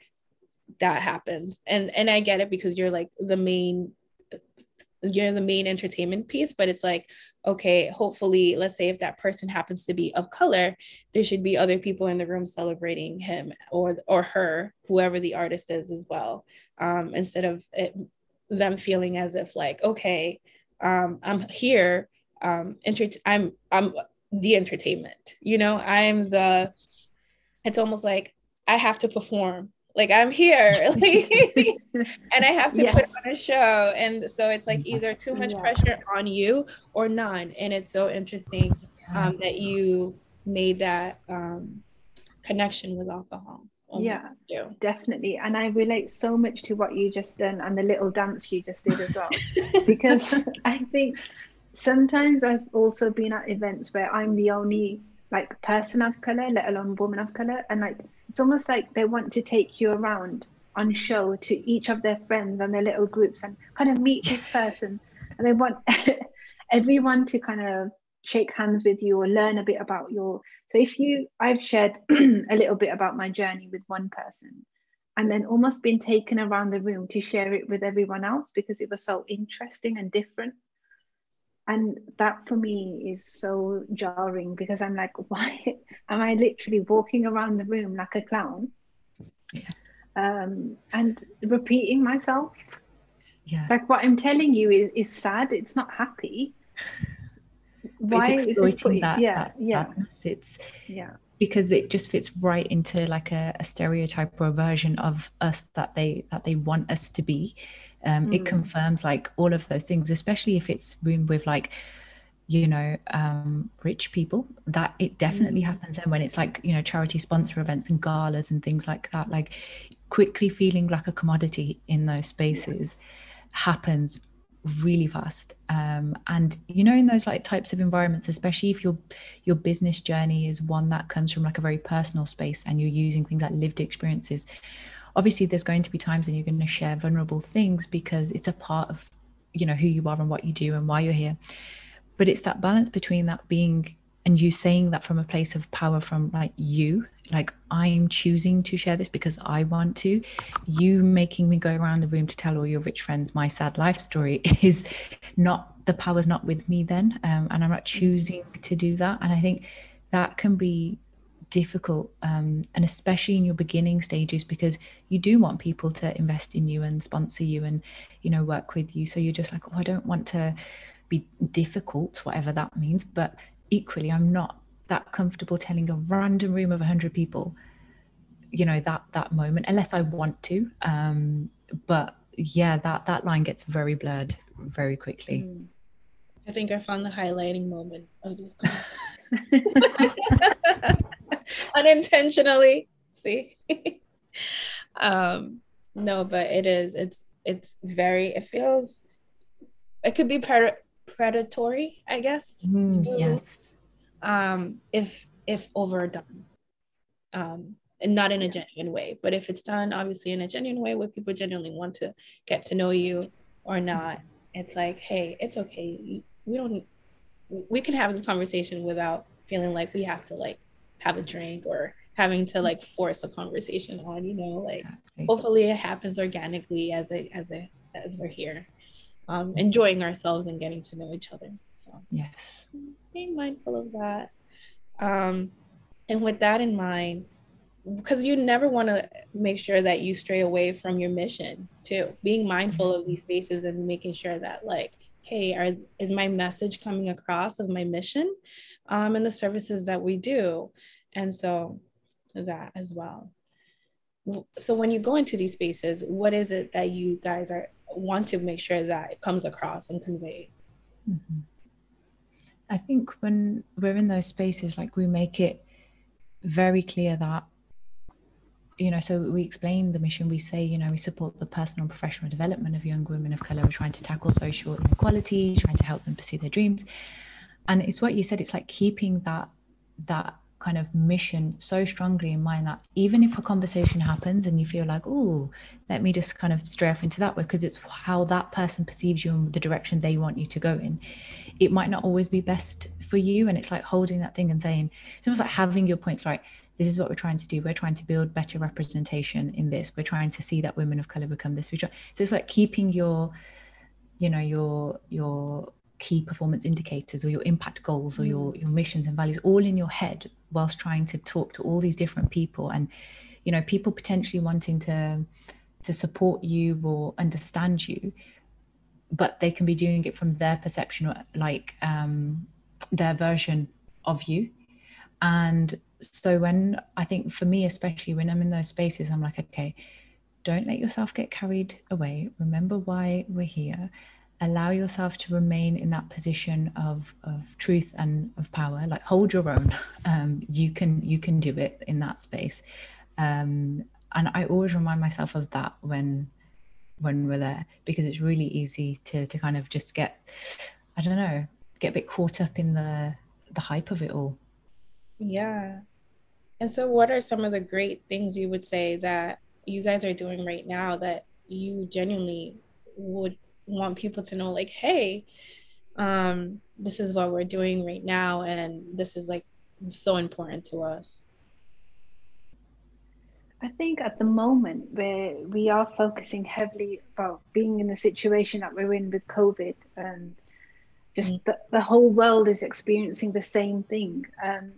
that happens and and i get it because you're like the main you're the main entertainment piece but it's like okay hopefully let's say if that person happens to be of color there should be other people in the room celebrating him or or her whoever the artist is as well um, instead of it, them feeling as if like okay um, i'm here um, enter- i'm i'm the entertainment you know? I'm the it's almost like i have to perform. Like i'm here. And i have to yes. put on a show. And so it's like either too much yeah. pressure on you or none. And it's so interesting um, that you made that um, connection with alcohol yeah definitely. And i relate so much to what you just done and the little dance you just did as well. Because i think sometimes i've also been at events where i'm the only like person of color let alone woman of color and like it's almost like they want to take you around on show to each of their friends and their little groups and kind of meet this person. And they want everyone to kind of shake hands with you or learn a bit about your so if you i've shared a little bit about my journey with one person and then almost been taken around the room to share it with everyone else because it was so interesting and different. And that for me is so jarring because i'm like why am i literally walking around the room like a clown? Yeah. um, and repeating myself. Yeah. Like what i'm telling you is, is sad. It's not happy why it's exploiting that, yeah, that yeah. sadness. It's yeah because it just fits right into like a, a, stereotype or a version of us that they that they want us to be. Um, mm. It confirms like all of those things, especially if it's room with like you know um, rich people that it definitely mm. happens then when it's like you know charity sponsor events and galas and things like that like quickly feeling like a commodity in those spaces yeah. happens really fast. Um, and you know in those like types of environments especially if your your business journey is one that comes from like a very personal space and you're using things like lived experiences obviously there's going to be times when you're going to share vulnerable things because it's a part of you know who you are and what you do and why you're here. But it's that balance between that being and you saying that from a place of power from like you like i'm choosing to share this because i want to. You making me go around the room to tell all your rich friends my sad life story is not the power's not with me then um, and i'm not choosing to do that. And i think that can be difficult um, and especially in your beginning stages because you do want people to invest in you and sponsor you and you know work with you. So you're just like oh i don't want to be difficult whatever that means. But equally i'm not that comfortable telling a random room of 100 people you know that that moment unless i want to um but yeah that that line gets very blurred very quickly mm. i think i found the highlighting moment of this unintentionally see um no but it is it's it's very it feels it could be par- predatory, I guess. Mm, yes. Um, if if overdone. Um, and not in a genuine way. But if it's done obviously in a genuine way where people genuinely want to get to know you or not, it's like, hey, it's okay. We don't we can have this conversation without feeling like we have to like have a drink or having to like force a conversation on, you know, like hopefully it happens organically as a as a as we're here um, enjoying ourselves and getting to know each other. So yes, being mindful of that. Um, and with that in mind, because you never want to make sure that you stray away from your mission too. Being mindful of these spaces and making sure that like, hey, are is my message coming across of my mission, um, and the services that we do, and so that as well. So when you go into these spaces, what is it that you guys are want to make sure that it comes across and conveys. Mm-hmm. I think when we're in those spaces, like we make it very clear that, you know, so we explain the mission, we say, you know, we support the personal and professional development of young women of color. We're trying to tackle social inequality, trying to help them pursue their dreams. And it's what you said, it's like keeping that that kind of mission so strongly in mind that even if a conversation happens and you feel like, oh, let me just kind of stray off into that way, because it's how that person perceives you and the direction they want you to go in, it might not always be best for you. And it's like holding that thing and saying, it's almost like having your points right. This is what we're trying to do. We're trying to build better representation in this. We're trying to see that women of color become this. So it's like keeping your, you know, your your key performance indicators or your impact goals or your mm. your missions and values all in your head whilst trying to talk to all these different people and you know people potentially wanting to to support you or understand you but they can be doing it from their perception or like um their version of you. And so when i think for me especially when i'm in those spaces i'm like okay don't let yourself get carried away. Remember why we're here allow yourself to remain in that position of of truth and of power like hold your own um, you can you can do it in that space Um, and I always remind myself of that when when we're there because it's really easy to to kind of just get I don't know get a bit caught up in the the hype of it all. Yeah. And so what are some of the great things you would say that you guys are doing right now that you genuinely would want people to know like hey um this is what we're doing right now and this is like so important to us I think at the moment where we are focusing heavily about being in the situation that we're in with COVID and just mm. the, the whole world is experiencing the same thing. Um,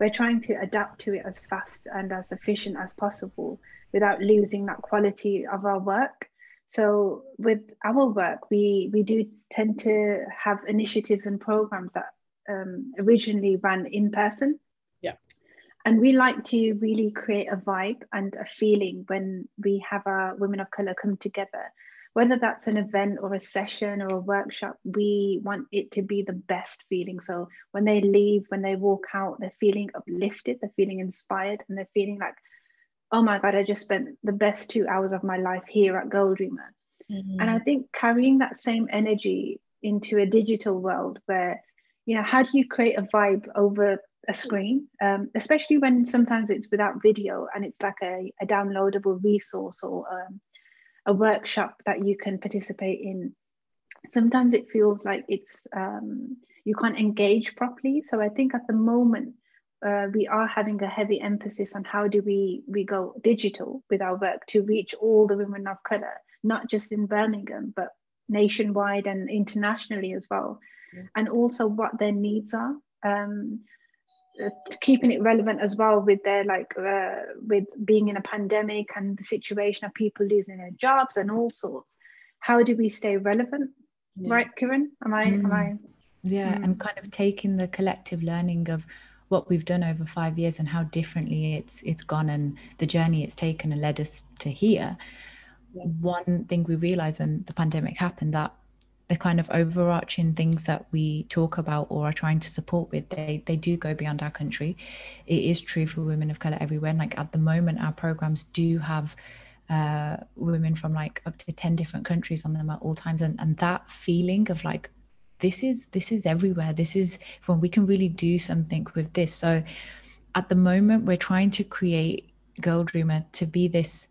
we're trying to adapt to it as fast and as efficient as possible without losing that quality of our work. So with our work, we we do tend to have initiatives and programs that um, originally ran in person. Yeah. And we like to really create a vibe and a feeling when we have our women of color come together. Whether that's an event or a session or a workshop, we want it to be the best feeling. So when they leave, when they walk out, they're feeling uplifted, they're feeling inspired, and they're feeling like oh my God, I just spent the best two hours of my life here at Girl Dreamer. Mm-hmm. And I think carrying that same energy into a digital world where, you know, how do you create a vibe over a screen, um, especially when sometimes it's without video and it's like a, a downloadable resource or um, a workshop that you can participate in. Sometimes it feels like it's um, you can't engage properly. So I think at the moment uh, we are having a heavy emphasis on how do we we go digital with our work to reach all the women of color, not just in Birmingham, but nationwide and internationally as well, yeah. and also what their needs are. Um, uh, keeping it relevant as well with their like uh, with being in a pandemic and the situation of people losing their jobs and all sorts how do we stay relevant yeah. right Kiran am I mm. am I yeah mm. and kind of taking the collective learning of what we've done over five years and how differently it's it's gone and the journey it's taken and led us to here. Yeah. one thing we realized when the pandemic happened that the kind of overarching things that we talk about or are trying to support with they they do go beyond our country. It is true for women of color everywhere. And like at the moment our programs do have uh, women from like up to 10 different countries on them at all times. And, and that feeling of like this is this is everywhere. This is when we can really do something with this. So at the moment we're trying to create girl dreamer to be this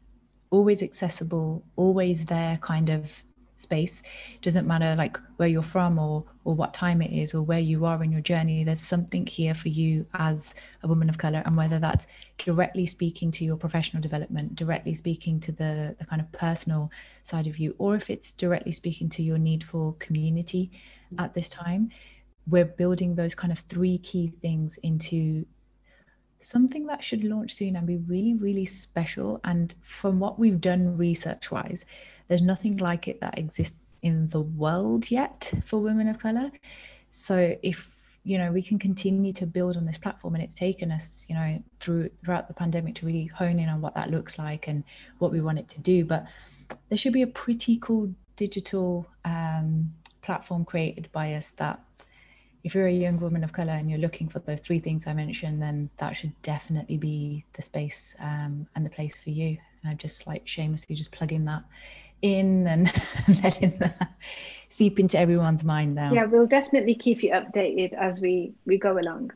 always accessible always there kind of space. It doesn't matter like where you're from or or what time it is or where you are in your journey there's something here for you as a woman of color. And whether that's directly speaking to your professional development directly speaking to the the kind of personal side of you or if it's directly speaking to your need for community at this time we're building those kind of three key things into something that should launch soon and be really really special. And from what we've done research wise there's nothing like it that exists in the world yet for women of color. So if you know we can continue to build on this platform and it's taken us you know through throughout the pandemic to really hone in on what that looks like and what we want it to do. But there should be a pretty cool digital um, platform created by us that if you're a young woman of color and you're looking for those three things i mentioned then that should definitely be the space um, and the place for you. And i'm just like shamelessly just plugging that in and letting that seep into everyone's mind now. Yeah, we'll definitely keep you updated as we we go along.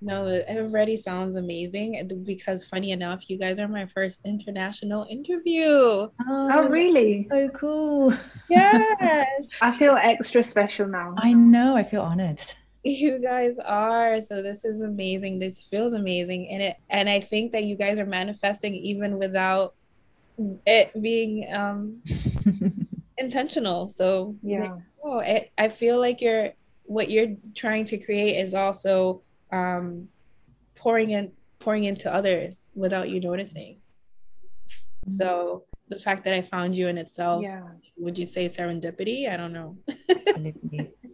No, it already sounds amazing because funny enough, you guys are my first international interview. Oh, oh really? So cool. Yes. I feel extra special now. I know, I feel honored. You guys are. So this is amazing. This feels amazing. And it and I think that you guys are manifesting even without it being um intentional so yeah. Oh it, i feel like you're what you're trying to create is also um pouring in pouring into others without you noticing. Mm-hmm. so the fact that i found you in itself yeah. would you say serendipity? I don't know.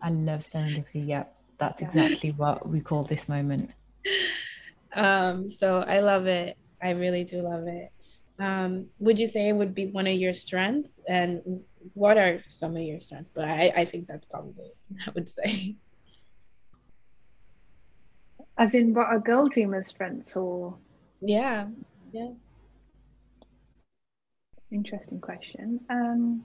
I love serendipity yeah. That's yeah. exactly what we call this moment. Um so i love it. I really do love it um, would you say it would be one of your strengths? And what are some of your strengths? But I, I think that's probably I would say. As in what are girl dreamers strengths or yeah. Yeah. Interesting question. Um,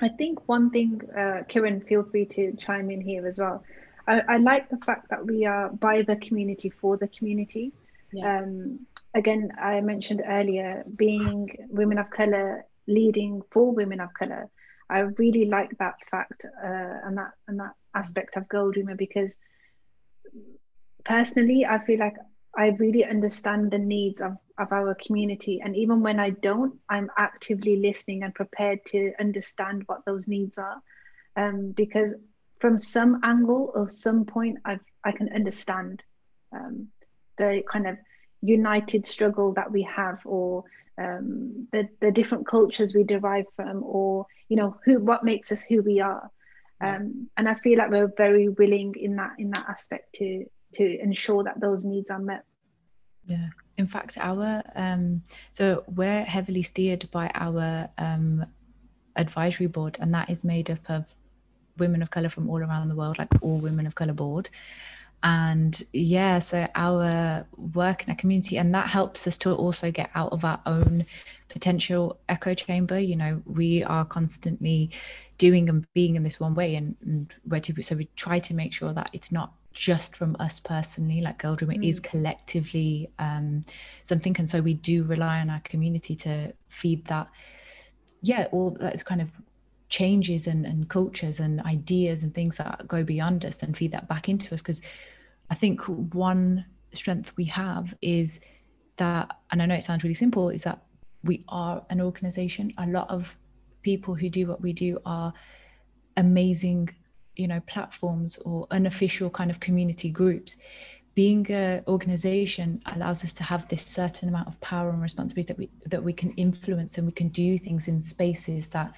I think one thing, uh, Kiran, feel free to chime in here as well. I, I like the fact that we are by the community for the community. Yeah. Um, again, I mentioned earlier, being women of color, leading for women of color. I really like that fact uh, and that and that aspect of Girl Dreamer because personally, I feel like I really understand the needs of, of our community. And even when I don't, I'm actively listening and prepared to understand what those needs are. Um, because from some angle or some point, I've, I can understand um, the kind of united struggle that we have or um, the, the different cultures we derive from or, you know, who what makes us who we are. Um, and I feel like we're very willing in that in that aspect to to ensure that those needs are met. Yeah. In fact, our um, so we're heavily steered by our um, advisory board, and that is made up of women of color from all around the world, like all women of color board. And yeah, so our work in our community, and that helps us to also get out of our own potential echo chamber. You know, we are constantly doing and being in this one way, and, and where to so we try to make sure that it's not just from us personally like girl dream mm. is collectively um, something and so we do rely on our community to feed that yeah all that's kind of changes and, and cultures and ideas and things that go beyond us and feed that back into us. Because i think one strength we have is that and i know it sounds really simple is that we are an organization. A lot of people who do what we do are amazing you know platforms or unofficial kind of community groups. Being an organization allows us to have this certain amount of power and responsibility that we that we can influence and we can do things in spaces that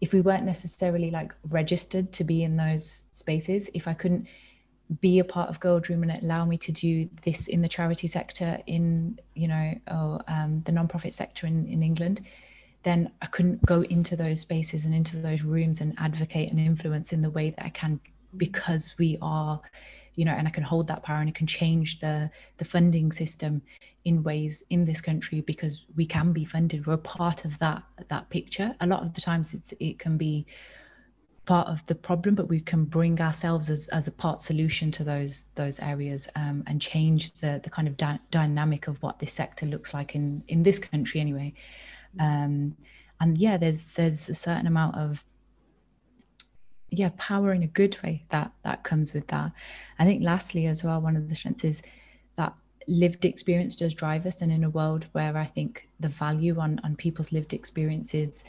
if we weren't necessarily like registered to be in those spaces if i couldn't be a part of Girl Dreamer and allow me to do this in the charity sector in you know or um, the non-profit sector in, in england then I couldn't go into those spaces and into those rooms and advocate and influence in the way that I can because we are, you know, and I can hold that power and it can change the the funding system in ways in this country because we can be funded. We're part of that that picture. A lot of the times it's it can be part of the problem, but we can bring ourselves as, as a part solution to those those areas um, and change the the kind of di- dynamic of what this sector looks like in in this country anyway um, and yeah there's there's a certain amount of yeah power in a good way that that comes with that. I think lastly as well one of the strengths is that lived experience does drive us. And in a world where i think the value on on people's lived experiences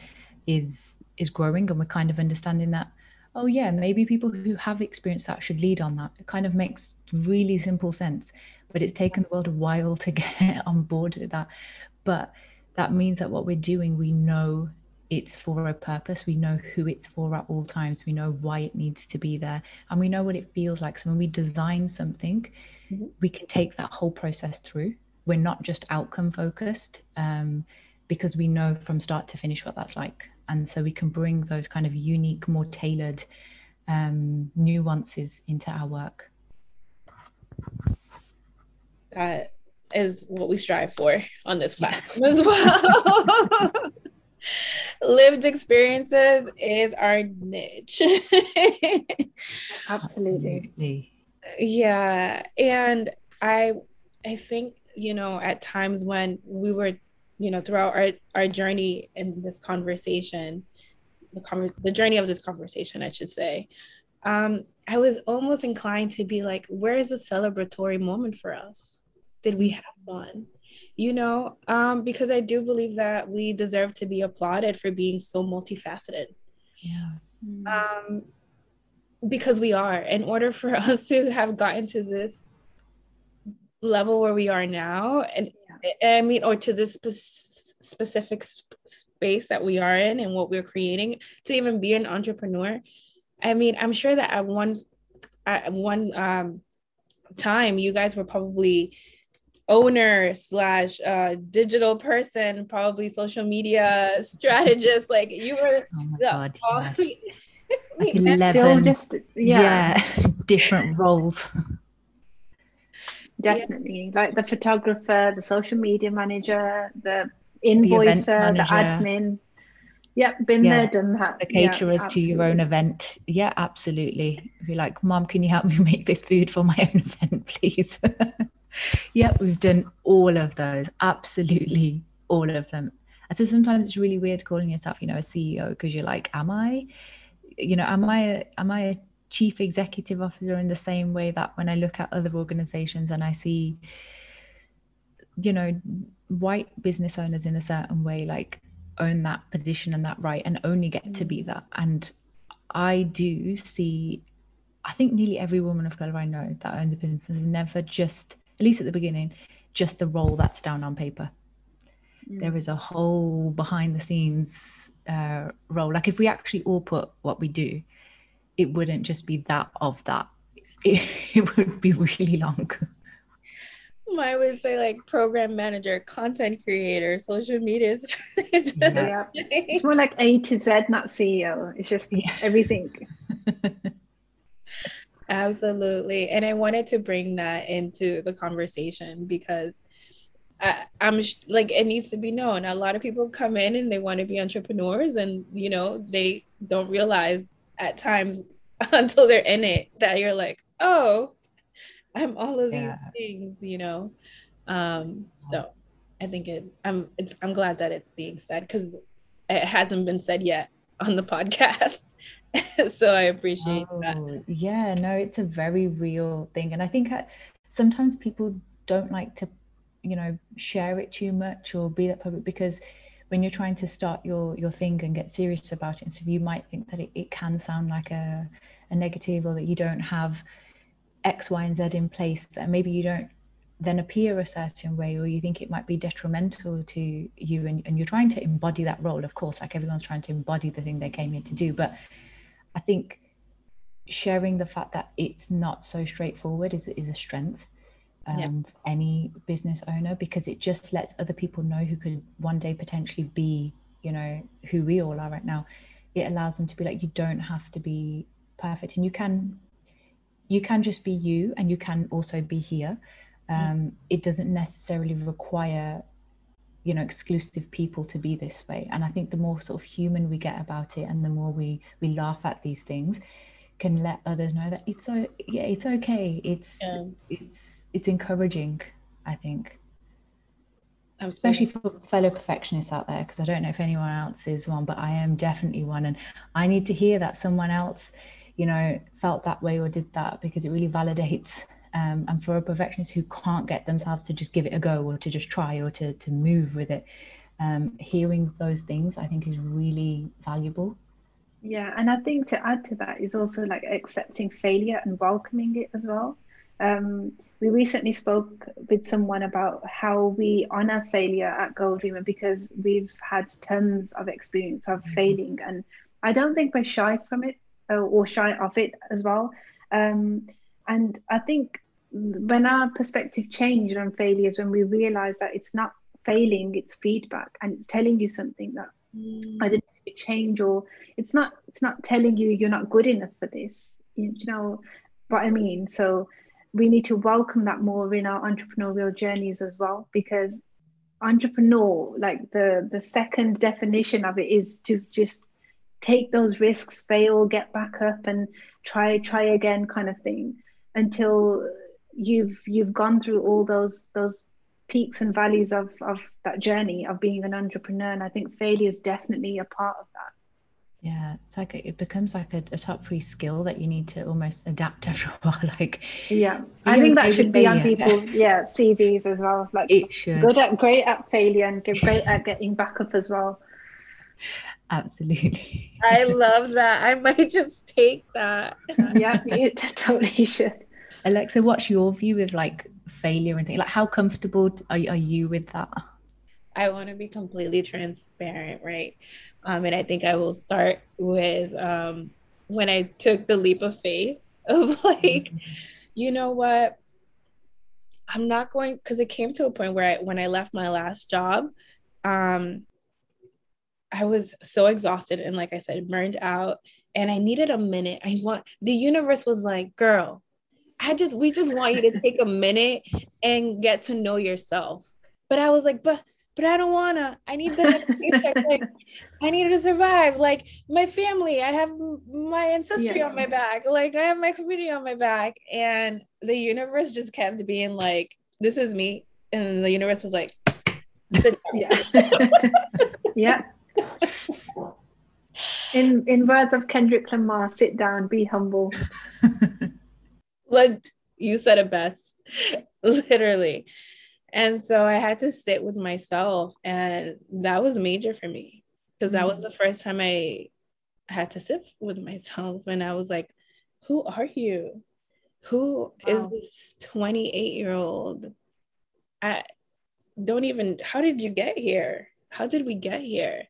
is is growing and we're kind of understanding that oh yeah maybe people who have experienced that should lead on that. It kind of makes really simple sense but it's taken the world a while to get on board with that. But that means that what we're doing, we know it's for a purpose. We know who it's for at all times. We know why it needs to be there. And we know what it feels like. So when we design something, mm-hmm. we can take that whole process through. We're not just outcome focused um, because we know from start to finish what that's like. And so we can bring those kind of unique, more tailored um, nuances into our work. That is what we strive for on this platform as well. Lived experiences is our niche. Absolutely. Yeah. And I I think, you know, at times when we were, you know, throughout our, our journey in this conversation, the conver- the journey of this conversation, I should say, um, I was almost inclined to be like, where is the celebratory moment for us? did we have fun? You know, um, because I do believe that we deserve to be applauded for being so multifaceted. Yeah. Um, because we are. In order for us to have gotten to this level where we are now, and I mean, or to this spe- specific sp- space that we are in and what we're creating, to even be an entrepreneur. I mean, I'm sure that at one at one um, time, you guys were probably owner slash uh, digital person, probably social media strategist. Like you were oh the God, all, yes. like 11, still just yeah. yeah different roles. definitely. Yeah. Like the photographer, the social media manager, the invoicer, the, the admin. Yep, been yeah. there, done that. The caterers yeah, to your own event. Yeah, absolutely. Be like, Mom, can you help me make this food for my own event, please? Yep, we've done all of those. Absolutely all of them. And so sometimes it's really weird calling yourself, you know, a CEO because you're like, am I, you know, am I, a, am I a chief executive officer in the same way that when I look at other organizations and I see, you know, white business owners in a certain way, like own that position and that right and only get to be mm. that. And I do see, I think nearly every woman of color I know that owns a business is never just, at least at the beginning, just the role that's down on paper. Mm. There is a whole behind the scenes uh, role. Like if we actually all put what we do, it wouldn't just be that of that. It, it would be really long. I would say like program manager, content creator, social media strategist. Yeah. It's more like A to Z, not CEO. It's just yeah. everything. Absolutely. And I wanted to bring that into the conversation because I, am like, it needs to be known. A lot of people come in and they want to be entrepreneurs and, you know, they don't realize at times until they're in it that you're like, oh, I'm all of yeah. these things, you know. Um, so I think it I'm it's I'm glad that it's being said because it hasn't been said yet on the podcast. so I appreciate oh, that. Yeah, no, it's a very real thing. And I think I, sometimes people don't like to, you know, share it too much or be that public because when you're trying to start your your thing and get serious about it and so you might think that it, it can sound like a, a negative or that you don't have X, Y, and Z in place that maybe you don't then appear a certain way or you think it might be detrimental to you and, and you're trying to embody that role of course like everyone's trying to embody the thing they came here to do but i think sharing the fact that it's not so straightforward is, is a strength um, yeah. for any business owner because it just lets other people know who could one day potentially be you know who we all are right now. It allows them to be like you don't have to be perfect and you can you can just be you and you can also be here. Um, it doesn't necessarily require you know exclusive people to be this way and i think the more sort of human we get about it and the more we we laugh at these things can let others know that it's so yeah it's okay it's yeah. it's it's encouraging i think especially for fellow perfectionists out there because i don't know if anyone else is one but i am definitely one and i need to hear that someone else you know, felt that way or did that because it really validates. Um, and for a perfectionist who can't get themselves to just give it a go or to just try or to, to move with it, um, hearing those things, I think is really valuable. Yeah, and I think to add to that is also like accepting failure and welcoming it as well. Um, we recently spoke with someone about how we honor failure at Girl Dreamer because we've had tons of experience of mm-hmm. failing, and I don't think we're shy from it or shy of it as well. Um, and I think when our perspective changed on failures, when we realized that it's not failing, it's feedback, and it's telling you something that mm. either needs to change, or it's not. It's not telling you you're not good enough for this. You, you know what I mean? So we need to welcome that more in our entrepreneurial journeys as well, because entrepreneur, like the the second definition of it, is to just take those risks, fail, get back up, and try try again, kind of thing, until you've you've gone through all those those peaks and valleys of of that journey of being an entrepreneur. And I think failure is definitely a part of that. Yeah, it's like a, it becomes like a, a, top three skill that you need to almost adapt after a while. Like, yeah, I think that should be on people's yeah CVs as well. Like, it should good at great at failure and great at getting back up as well. Absolutely. I love that. I might just take that. yeah, you totally should. Alexa, what's your view with like failure and things? Like, how comfortable are, are you with that? I want to be completely transparent, right? Um, and I think I will start with um, when I took the leap of faith of like, mm-hmm. you know what? I'm not going because it came to a point where I, when I left my last job, um, I was so exhausted and like I said, burned out. And I needed a minute. I want the universe was like, girl, I just we just want you to take a minute and get to know yourself. But I was like, but but I don't wanna. I need the next paycheck. Like, I need to survive. Like my family, I have my ancestry yeah. on my back. Like I have my community on my back. And the universe just kept being like, this is me. And the universe was like, yeah. yeah. In in words of Kendrick Lamar, sit down, be humble. like you said it best. Literally. And so I had to sit with myself, and that was major for me because that was mm. the first time I had to sit with myself. And I was like, Who are you? Who wow. is this 28 year old? I don't even, how did you get here? How did we get here?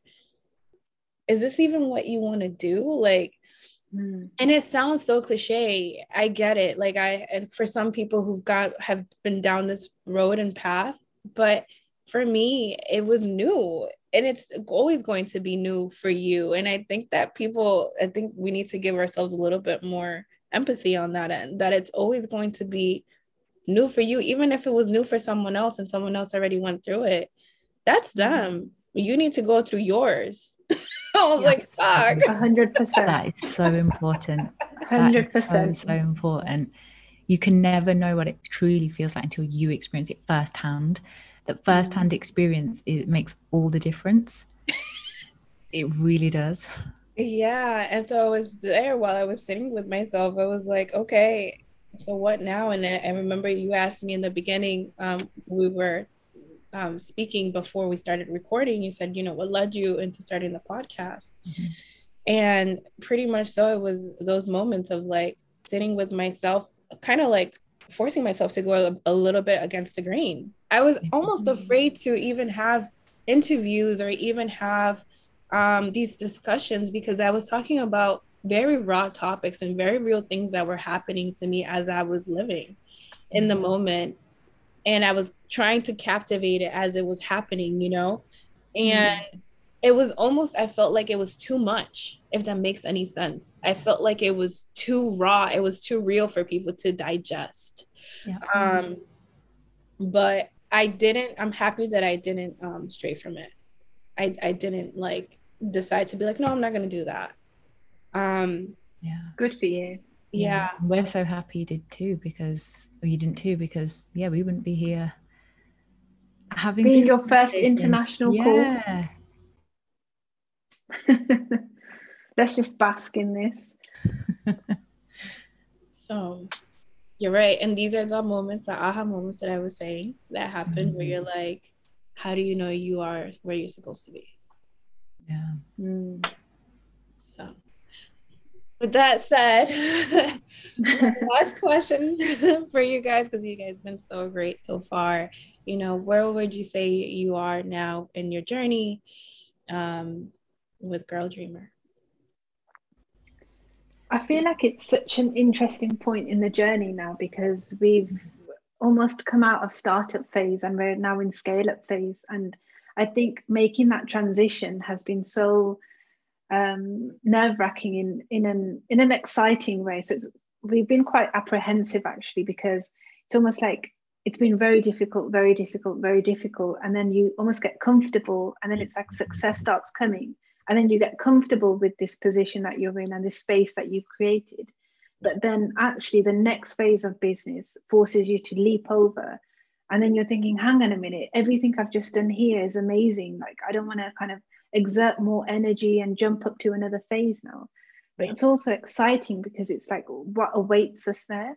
Is this even what you want to do? Like, Mm. And it sounds so cliche. I get it. Like I and for some people who've got have been down this road and path, but for me, it was new and it's always going to be new for you. And I think that people, I think we need to give ourselves a little bit more empathy on that end, that it's always going to be new for you, even if it was new for someone else and someone else already went through it. That's mm-hmm. them. You need to go through yours. I was yes, like, fuck. hundred percent. That is so important. Hundred percent. So, so important. You can never know what it truly feels like until you experience it firsthand. That firsthand experience it makes all the difference. it really does. Yeah. And so I was there while I was sitting with myself. I was like, okay, so what now? And I remember you asked me in the beginning, um, we were um, speaking before we started recording, you said, you know, what led you into starting the podcast? Mm-hmm. And pretty much so, it was those moments of like sitting with myself, kind of like forcing myself to go a, a, little bit against the grain. I was almost mm-hmm. afraid to even have interviews or even have um, these discussions because I was talking about very raw topics and very real things that were happening to me as I was living in the mm-hmm. moment and I was trying to captivate it as it was happening, you know? And mm. it was almost, I felt like it was too much, if that makes any sense. I felt like it was too raw, it was too real for people to digest. Yeah. Um, but I didn't, I'm happy that I didn't um, stray from it. I, I didn't like decide to be like, no, I'm not going to do that. Um, yeah. Good for you yeah, we're so happy you did too because well, you didn't too because yeah we wouldn't be here having being your first international yeah. call let's just bask in this so you're right and these are the moments the aha moments that i was saying that happened mm-hmm. where you're mm-hmm. like how do you know you are where you're supposed to be yeah mm. so with that said, last question for you guys, because you guys have been so great so far. You know, where would you say you are now in your journey um, with Girl Dreamer? I feel like it's such an interesting point in the journey now because we've almost come out of startup phase and we're now in scale up phase. And I think making that transition has been so um, nerve wracking in in an in an exciting way. So we've been quite apprehensive actually because it's almost like it's been very difficult, very difficult, very difficult, and then you almost get comfortable, and then it's like success starts coming, and then you get comfortable with this position that you're in and this space that you've created. But then actually the next phase of business forces you to leap over. And then you're thinking hang on a minute. Everything i've just done here is amazing. Like i don't want to kind of exert more energy and jump up to another phase now. But yeah. it's also exciting because it's like what awaits us there.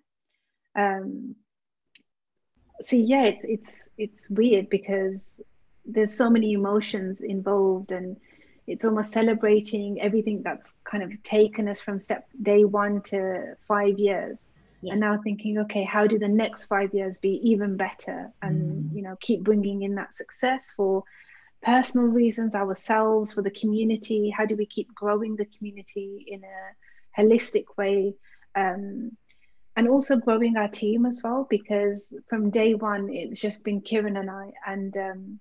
Um, so yeah, it's it's it's weird because there's so many emotions involved and it's almost celebrating everything that's kind of taken us from step day one to five years yeah. and now thinking okay how do the next five years be even better and mm. you know keep bringing in that success for personal reasons, ourselves, for the community? How do we keep growing the community in a holistic way? Um, and also growing our team as well, because from day one, it's just been Kiran and I. And um,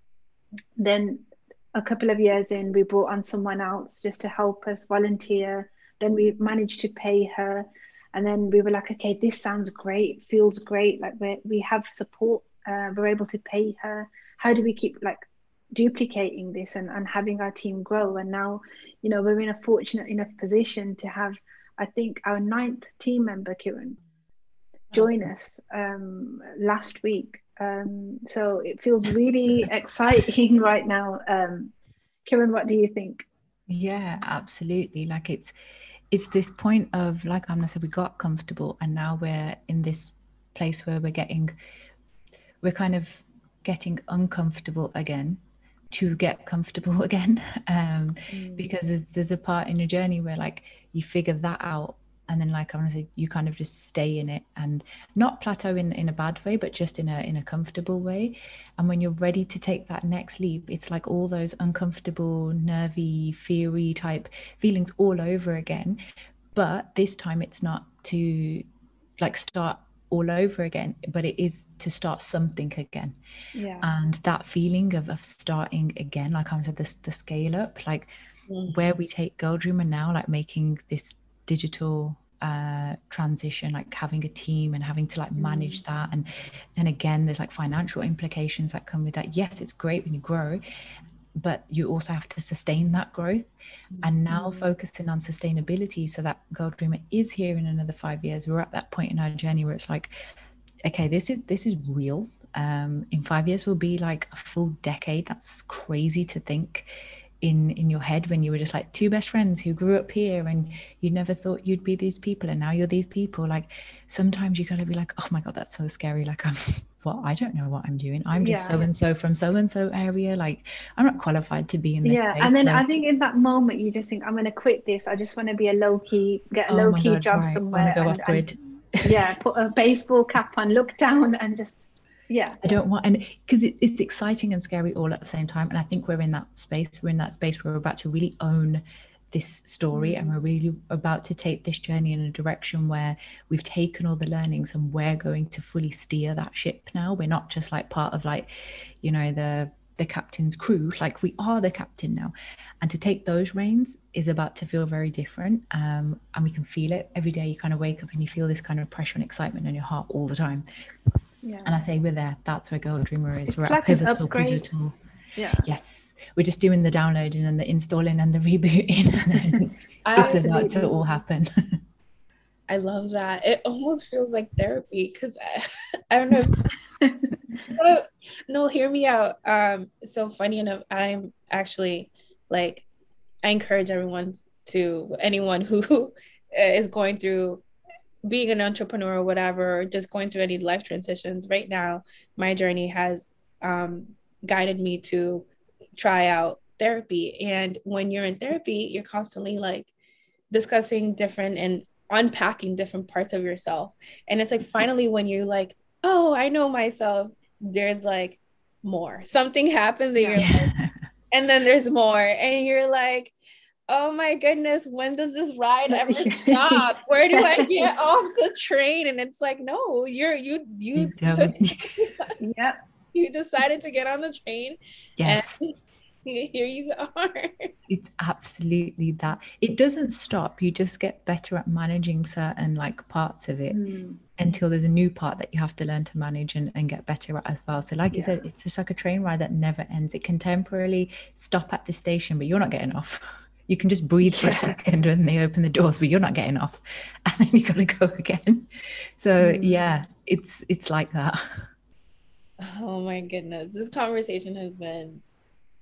then a couple of years in, we brought on someone else just to help us volunteer. Then we managed to pay her. and then we were like okay this sounds great feels great like we we have support uh, we're able to pay her how do we keep like duplicating this and, and having our team grow. And now you know we're in a fortunate enough position to have i think our ninth team member Kiran join us um, last week. Um, so it feels really exciting right now. Um, Kiran what do you think? Yeah absolutely. Like it's it's this point of like Amna said we got comfortable and now we're in this place where we're getting we're kind of getting uncomfortable again to get comfortable again um, mm. because there's, there's a part in your journey where like you figure that out and then like I want to say you kind of just stay in it and not plateau in in a bad way but just in a in a comfortable way and when you're ready to take that next leap it's like all those uncomfortable nervy feary type feelings all over again but this time it's not to like start all over again but it is to start something again yeah and that feeling of, of starting again like i said this the scale up like mm-hmm. where we take girl dreamer now like making this digital uh, transition like having a team and having to like manage mm. that and then again there's like financial implications that come with that yes it's great when you grow but you also have to sustain that growth mm-hmm. and now mm. focusing on sustainability so that girl dreamer is here in another five years we're at that point in our journey where it's like okay this is this is real um in five years will be like a full decade that's crazy to think in in your head when you were just like two best friends who grew up here and you never thought you'd be these people and now you're these people like sometimes you gotta be like oh my god that's so scary like i'm well, I don't know what I'm doing. I'm just so and so from so and so area. Like I'm not qualified to be in this. Yeah, and then I think in that moment you just think I'm going to quit this. I just want to be a low key, get a oh low key God, job right. somewhere. Go and, and, yeah, put a baseball cap on, look down, and just yeah. I don't want and because it, it's exciting and scary all at the same time. And I think we're in that space. We're in that space where we're about to really own this story and we're really about to take this journey in a direction where we've taken all the learnings and we're going to fully steer that ship now. We're not just like part of like you know the the captain's crew. Like we are the captain now. And to take those reins is about to feel very different um, and we can feel it. Every day you kind of wake up and you feel this kind of pressure and excitement in your heart all the time. Yeah. and i say we're there. That's where girl dreamer is it's we're like at pivotal pivotal yeah. Yes. We're just doing the downloading and the installing and the rebooting. And it's about to all happen. I love that. It almost feels like therapy because I, I don't know. No hear me out. Um so funny enough i'm actually like i encourage everyone to anyone who is going through being an entrepreneur or whatever, or just going through any life transitions. Right now, my journey has um, guided me to try out therapy. And when you're in therapy, you're constantly like discussing different and unpacking different parts of yourself. And it's like finally when you're like, oh, I know myself, there's like more. Something happens and you're like, and then there's more. And you're like, oh my goodness, when does this ride ever stop? Where do I get off the train? And it's like, no, you're you you took, yeah you decided to get on the train. Yes. here you are. It's absolutely that. It doesn't stop. You just get better at managing certain like parts of it mm. until there's a new part that you have to learn to manage and, and get better at as well. So, like yeah. you said, it's just like a train ride that never ends. It can temporarily stop at the station, but you're not getting off. You can just breathe for a second when they open the doors, but you're not getting off. And then you gotta go again. So mm. yeah, it's it's like that. Oh my goodness. This conversation has been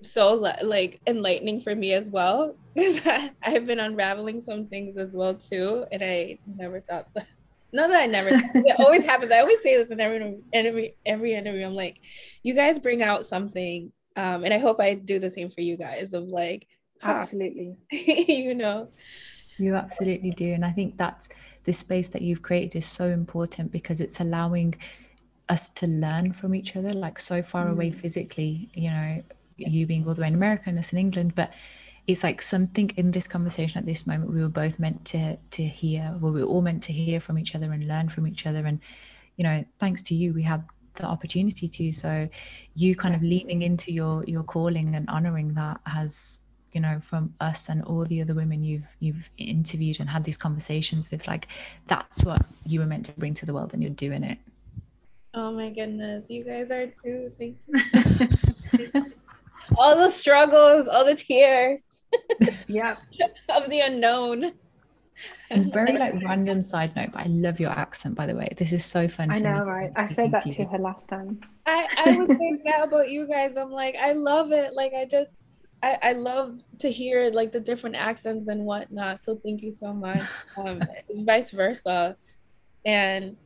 so like enlightening for me as well because I've been unraveling some things as well too and I never thought that not that I never it always happens. I always say this in every every every interview. I'm like you guys bring out something um and I hope I do the same for you guys of like absolutely. You know? You absolutely do and I think that's the space that you've created is so important because it's allowing us to learn from each other, like so far mm. away physically, you know, yeah. you being all the way in America and us in England, but it's like something in this conversation at this moment we were both meant to to hear, well, we were all meant to hear from each other and learn from each other. And, you know, thanks to you, we had the opportunity to. So you kind of leaning into your your calling and honoring that has you know from us and all the other women you've you've interviewed and had these conversations with like that's what you were meant to bring to the world and you're doing it oh my goodness you guys are too thank you. All the struggles all the tears. Yeah. Of the unknown. And very like random side note but i love your accent by the way. This is so fun i know right? I said that to her last time. I i was saying that about you guys. I'm like i love it. Like i just I, I love to hear like the different accents and whatnot. So thank you so much. Um, vice versa. And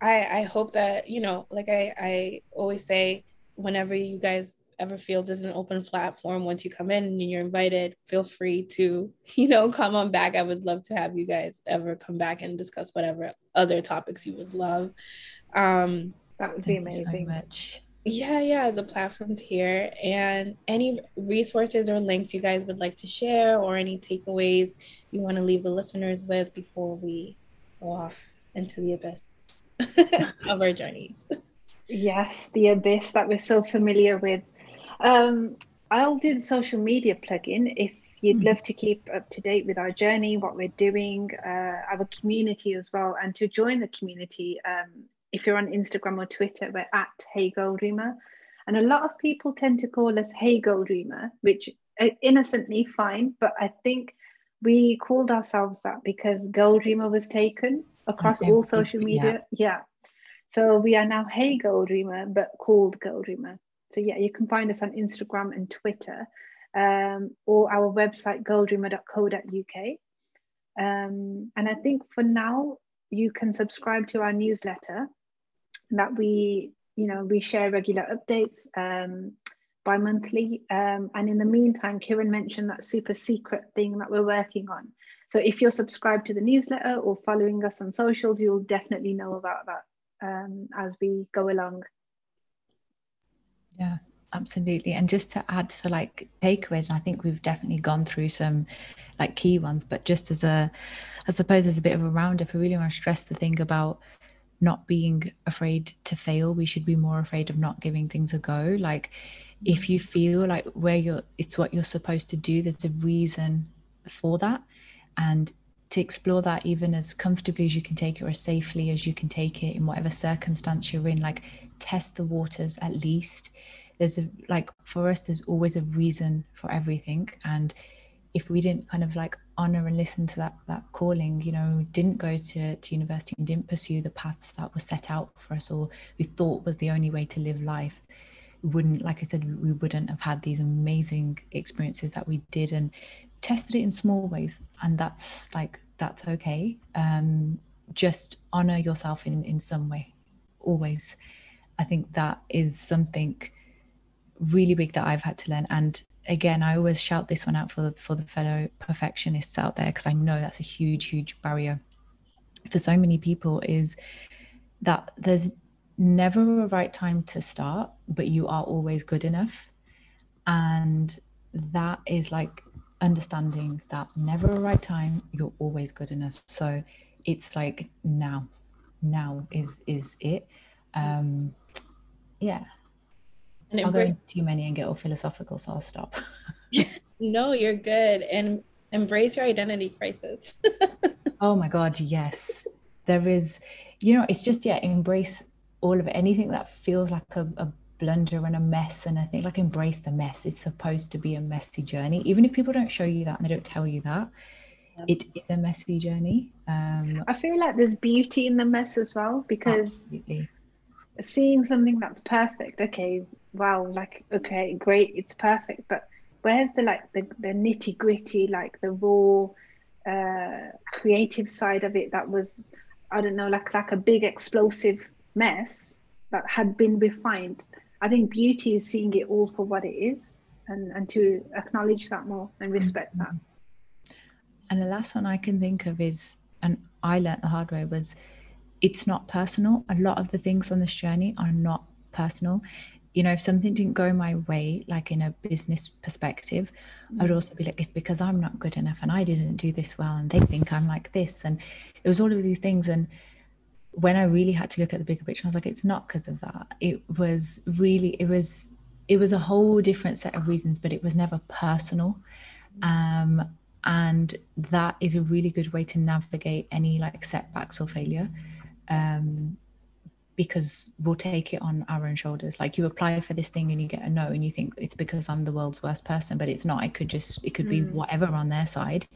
I I hope that, you know, like I, I always say, whenever you guys ever feel this is an open platform, once you come in and you're invited, feel free to, you know, come on back. I would love to have you guys ever come back and discuss whatever other topics you would love. Um, that would be amazing. So much yeah yeah the platform's here and any resources or links you guys would like to share or any takeaways you want to leave the listeners with before we go off into the abyss of our journeys yes the abyss that we're so familiar with um, i'll do the social media plug-in if you'd mm-hmm. love to keep up to date with our journey what we're doing uh, our community as well and to join the community um, if you're on Instagram or Twitter, we're at Hey Dreamer. And a lot of people tend to call us Hey Dreamer, which uh, innocently fine, but I think we called ourselves that because Dreamer was taken across all social media. Yeah. yeah. So we are now Hey Girl Dreamer, but called Girl Dreamer. So yeah, you can find us on Instagram and Twitter, um, or our website girldreamer.co.uk. Um, and I think for now, you can subscribe to our newsletter that we you know we share regular updates um, bi-monthly um, and in the meantime Kiran mentioned that super secret thing that we're working on so if you're subscribed to the newsletter or following us on socials you'll definitely know about that um, as we go along. Yeah absolutely. And just to add for like takeaways and i think we've definitely gone through some like key ones but just as a i suppose as a bit of a roundup i really want to stress the thing about not being afraid to fail. We should be more afraid of not giving things a go. Like if you feel like where you're it's what you're supposed to do there's a reason for that and to explore that even as comfortably as you can take it or as safely as you can take it in whatever circumstance you're in like test the waters at least. There's a like for us there's always a reason for everything. And if we didn't kind of like honor and listen to that that calling you know didn't go to, to university and didn't pursue the paths that were set out for us or we thought was the only way to live life wouldn't like i said we wouldn't have had these amazing experiences that we did. And tested it in small ways and that's like that's okay. Um just honor yourself in in some way always. I think that is something really big that i've had to learn. And again, I always shout this one out for for the fellow perfectionists out there because I know that's a huge, huge barrier for so many people. Is that there's never a right time to start, but you are always good enough, and that is like understanding that never a right time. You're always good enough. So it's like now, now is is it. Um, yeah and I'll go into too many and get all philosophical, so I'll stop. no, you're good. And embrace your identity crisis. oh my God, yes. There is, you know, it's just, yeah, embrace all of it. Anything that feels like a, a blunder and a mess. And I think, like, embrace the mess. It's supposed to be a messy journey. Even if people don't show you that and they don't tell you that, it is a messy journey. Um, I feel like there's beauty in the mess as well because absolutely. seeing something that's perfect, okay, wow, like okay, great, it's perfect, but where's the like the, the nitty gritty, like the raw uh, creative side of it that was, I don't know, like like a big explosive mess that had been refined. I think beauty is seeing it all for what it is and, and to acknowledge that more and respect that. And the last one I can think of is, and I learned the hard way, was it's not personal. A lot of the things on this journey are not personal you know, if something didn't go my way, like in a business perspective, mm. I would also be like, it's because I'm not good enough and I didn't do this well and they think I'm like this. And it was all of these things. And when I really had to look at the bigger picture, I was like, it's not because of that. It was really, it was it was a whole different set of reasons, but it was never personal. Um, and that is a really good way to navigate any like setbacks or failure. Um, because we'll take it on our own shoulders. Like you apply for this thing and you get a no, and you think it's because I'm the world's worst person, but it's not. It could just, it could mm. be whatever on their side.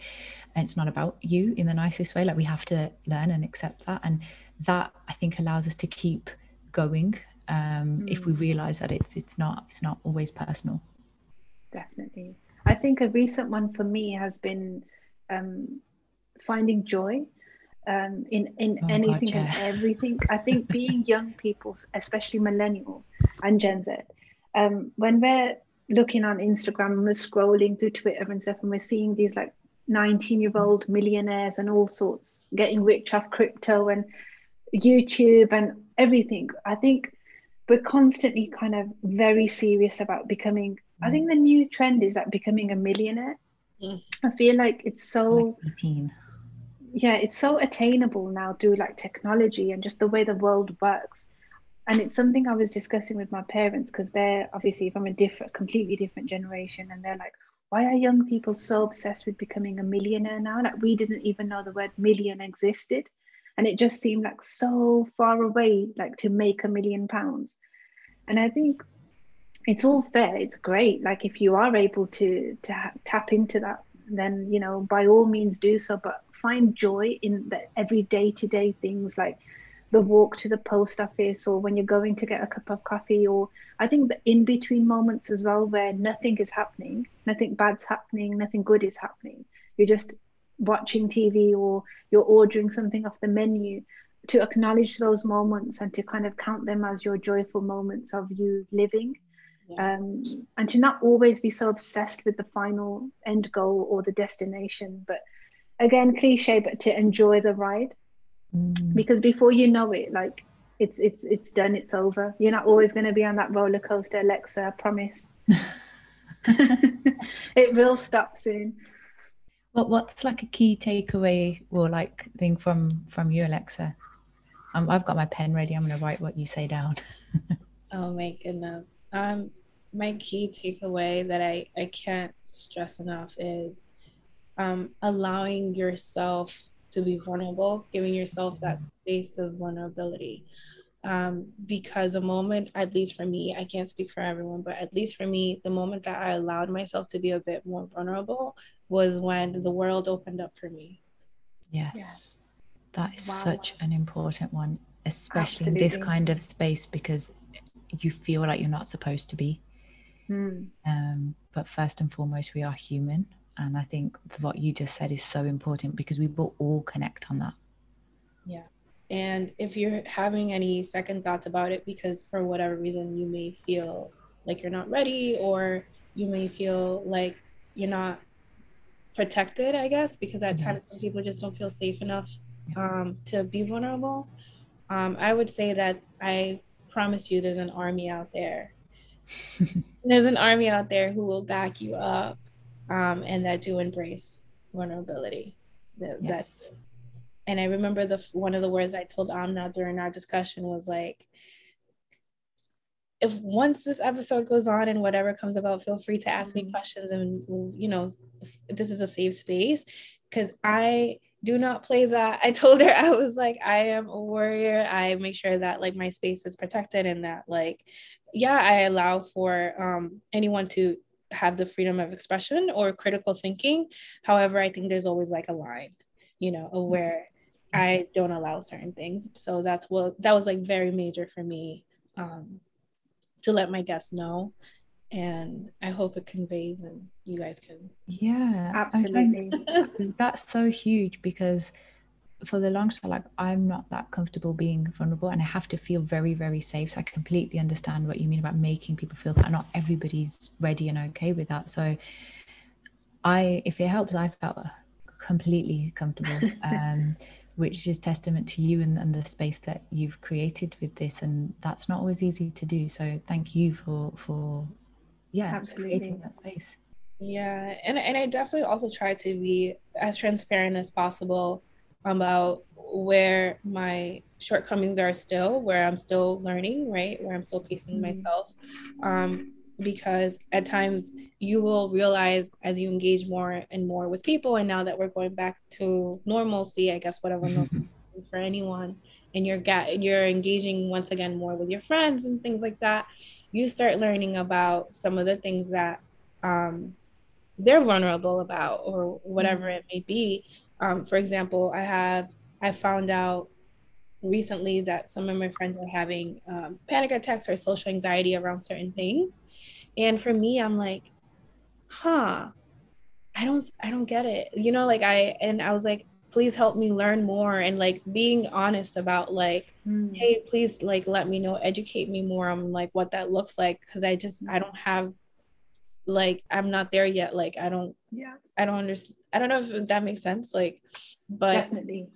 And it's not about you in the nicest way. Like we have to learn and accept that. And that I think allows us to keep going um, mm. if we mm. realize that it's it's not it's not always personal. Definitely. I think a recent one for me has been um, finding joy um, in in oh, anything God, yeah. and everything. I think being young people, especially millennials and Gen Z, um, when we're looking on Instagram and we're scrolling through Twitter and stuff, and we're seeing these like 19 year old millionaires and all sorts getting rich off crypto and YouTube and everything. I think we're constantly kind of very serious about becoming. Mm. I think the new trend is that becoming a millionaire. Mm. I feel like it's so. Like yeah, it's so attainable now through like technology and just the way the world works. And it's something I was discussing with my parents because they're obviously from a different, completely different generation, and they're like, why are young people so obsessed with becoming a millionaire now? Like we didn't even know the word million existed and it just seemed like so far away like to make a million pounds. And i think it's all fair it's great. Like if you are able to to ha- tap into that then you know by all means do so. But find joy in the everyday to day things like the walk to the post office or when you're going to get a cup of coffee or i think the in between moments as well where nothing is happening nothing bad's happening nothing good is happening. You're just watching TV or you're ordering something off the menu, to acknowledge those moments and to kind of count them as your joyful moments of you living. Yeah. Um, and to not always be so obsessed with the final end goal or the destination, but again, cliche, but to enjoy the ride. Mm. Because before you know it, like it's it's it's done, it's over. You're not always going to be on that roller coaster, Alexa. I promise. it will stop soon. What what's like a key takeaway or like thing from from you, Alexa? Um, I've got my pen ready. I'm going to write what you say down. oh my goodness. Um, my key takeaway that I I can't stress enough is um, allowing yourself to be vulnerable, giving yourself that space of vulnerability. Um, because a moment, at least for me, I can't speak for everyone, but at least for me, the moment that I allowed myself to be a bit more vulnerable was when the world opened up for me. Yes. yes. That is wow. such an important one, especially Absolutely. in this kind of space because you feel like you're not supposed to be. Mm. Um, but first and foremost, we are human. And I think what you just said is so important because we will all connect on that. Yeah. And if you're having any second thoughts about it, because for whatever reason you may feel like you're not ready, or you may feel like you're not protected, I guess, because at times some people just don't feel safe enough um, to be vulnerable. Um, I would say that I promise you there's an army out there. there's an army out there who will back you up um, and that do embrace vulnerability. That, yes. That's and I remember the one of the words I told Amna during our discussion was like, if once this episode goes on and whatever comes about, feel free to ask me mm-hmm. questions and you know, this is a safe space because I do not play that. I told her I was like, I am a warrior. I make sure that like my space is protected and that like, yeah, I allow for um anyone to have the freedom of expression or critical thinking. However, I think there's always like a line, you know, of where I don't allow certain things. So that's what that was like very major for me um, to let my guests know. And I hope it conveys and you guys can. Yeah, absolutely. that's so huge because for the long time, like I'm not that comfortable being vulnerable and I have to feel very, very safe. So I completely understand what you mean about making people feel that not everybody's ready and okay with that. So I, if it helps, I felt completely comfortable. Um, which is testament to you and, and the space that you've created with this and that's not always easy to do so thank you for for yeah Absolutely. creating that space yeah and, and i definitely also try to be as transparent as possible about where my shortcomings are still where i'm still learning right where i'm still pacing mm-hmm. myself um because at times you will realize as you engage more and more with people and now that we're going back to normalcy i guess whatever normal is for anyone and you're get you're engaging once again more with your friends and things like that you start learning about some of the things that um, they're vulnerable about or whatever mm-hmm. it may be um, for example i have i found out recently that some of my friends are having um, panic attacks or social anxiety around certain things and for me i'm like huh i don't i don't get it. You know like i and i was like please help me learn more. And like being honest about like mm. hey please like let me know educate me more on like what that looks like. Because i just i don't have like i'm not there yet. Like i don't yeah. I don't understand i don't know if that makes sense like but definitely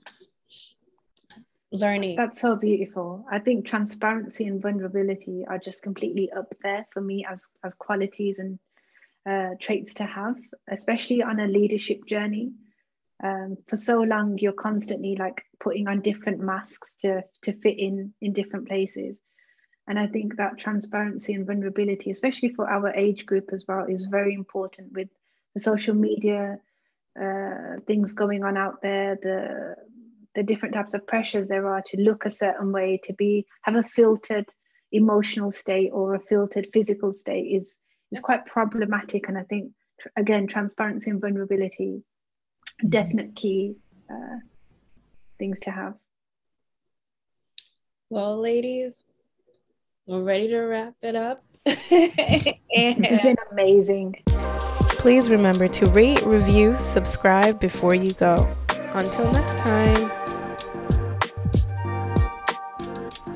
learning. That's so beautiful. I think transparency and vulnerability are just completely up there for me as as qualities and uh, traits to have especially on a leadership journey. Um, for so long you're constantly like putting on different masks to to fit in in different places. And i think that transparency and vulnerability especially for our age group as well is very important with the social media uh, things going on out there the the different types of pressures there are to look a certain way to be have a filtered emotional state or a filtered physical state is is quite problematic and i think again transparency and vulnerability definite key uh, things to have. Well, ladies, we're ready to wrap it up. it's been amazing. Please remember to rate, review, subscribe before you go. Until next time.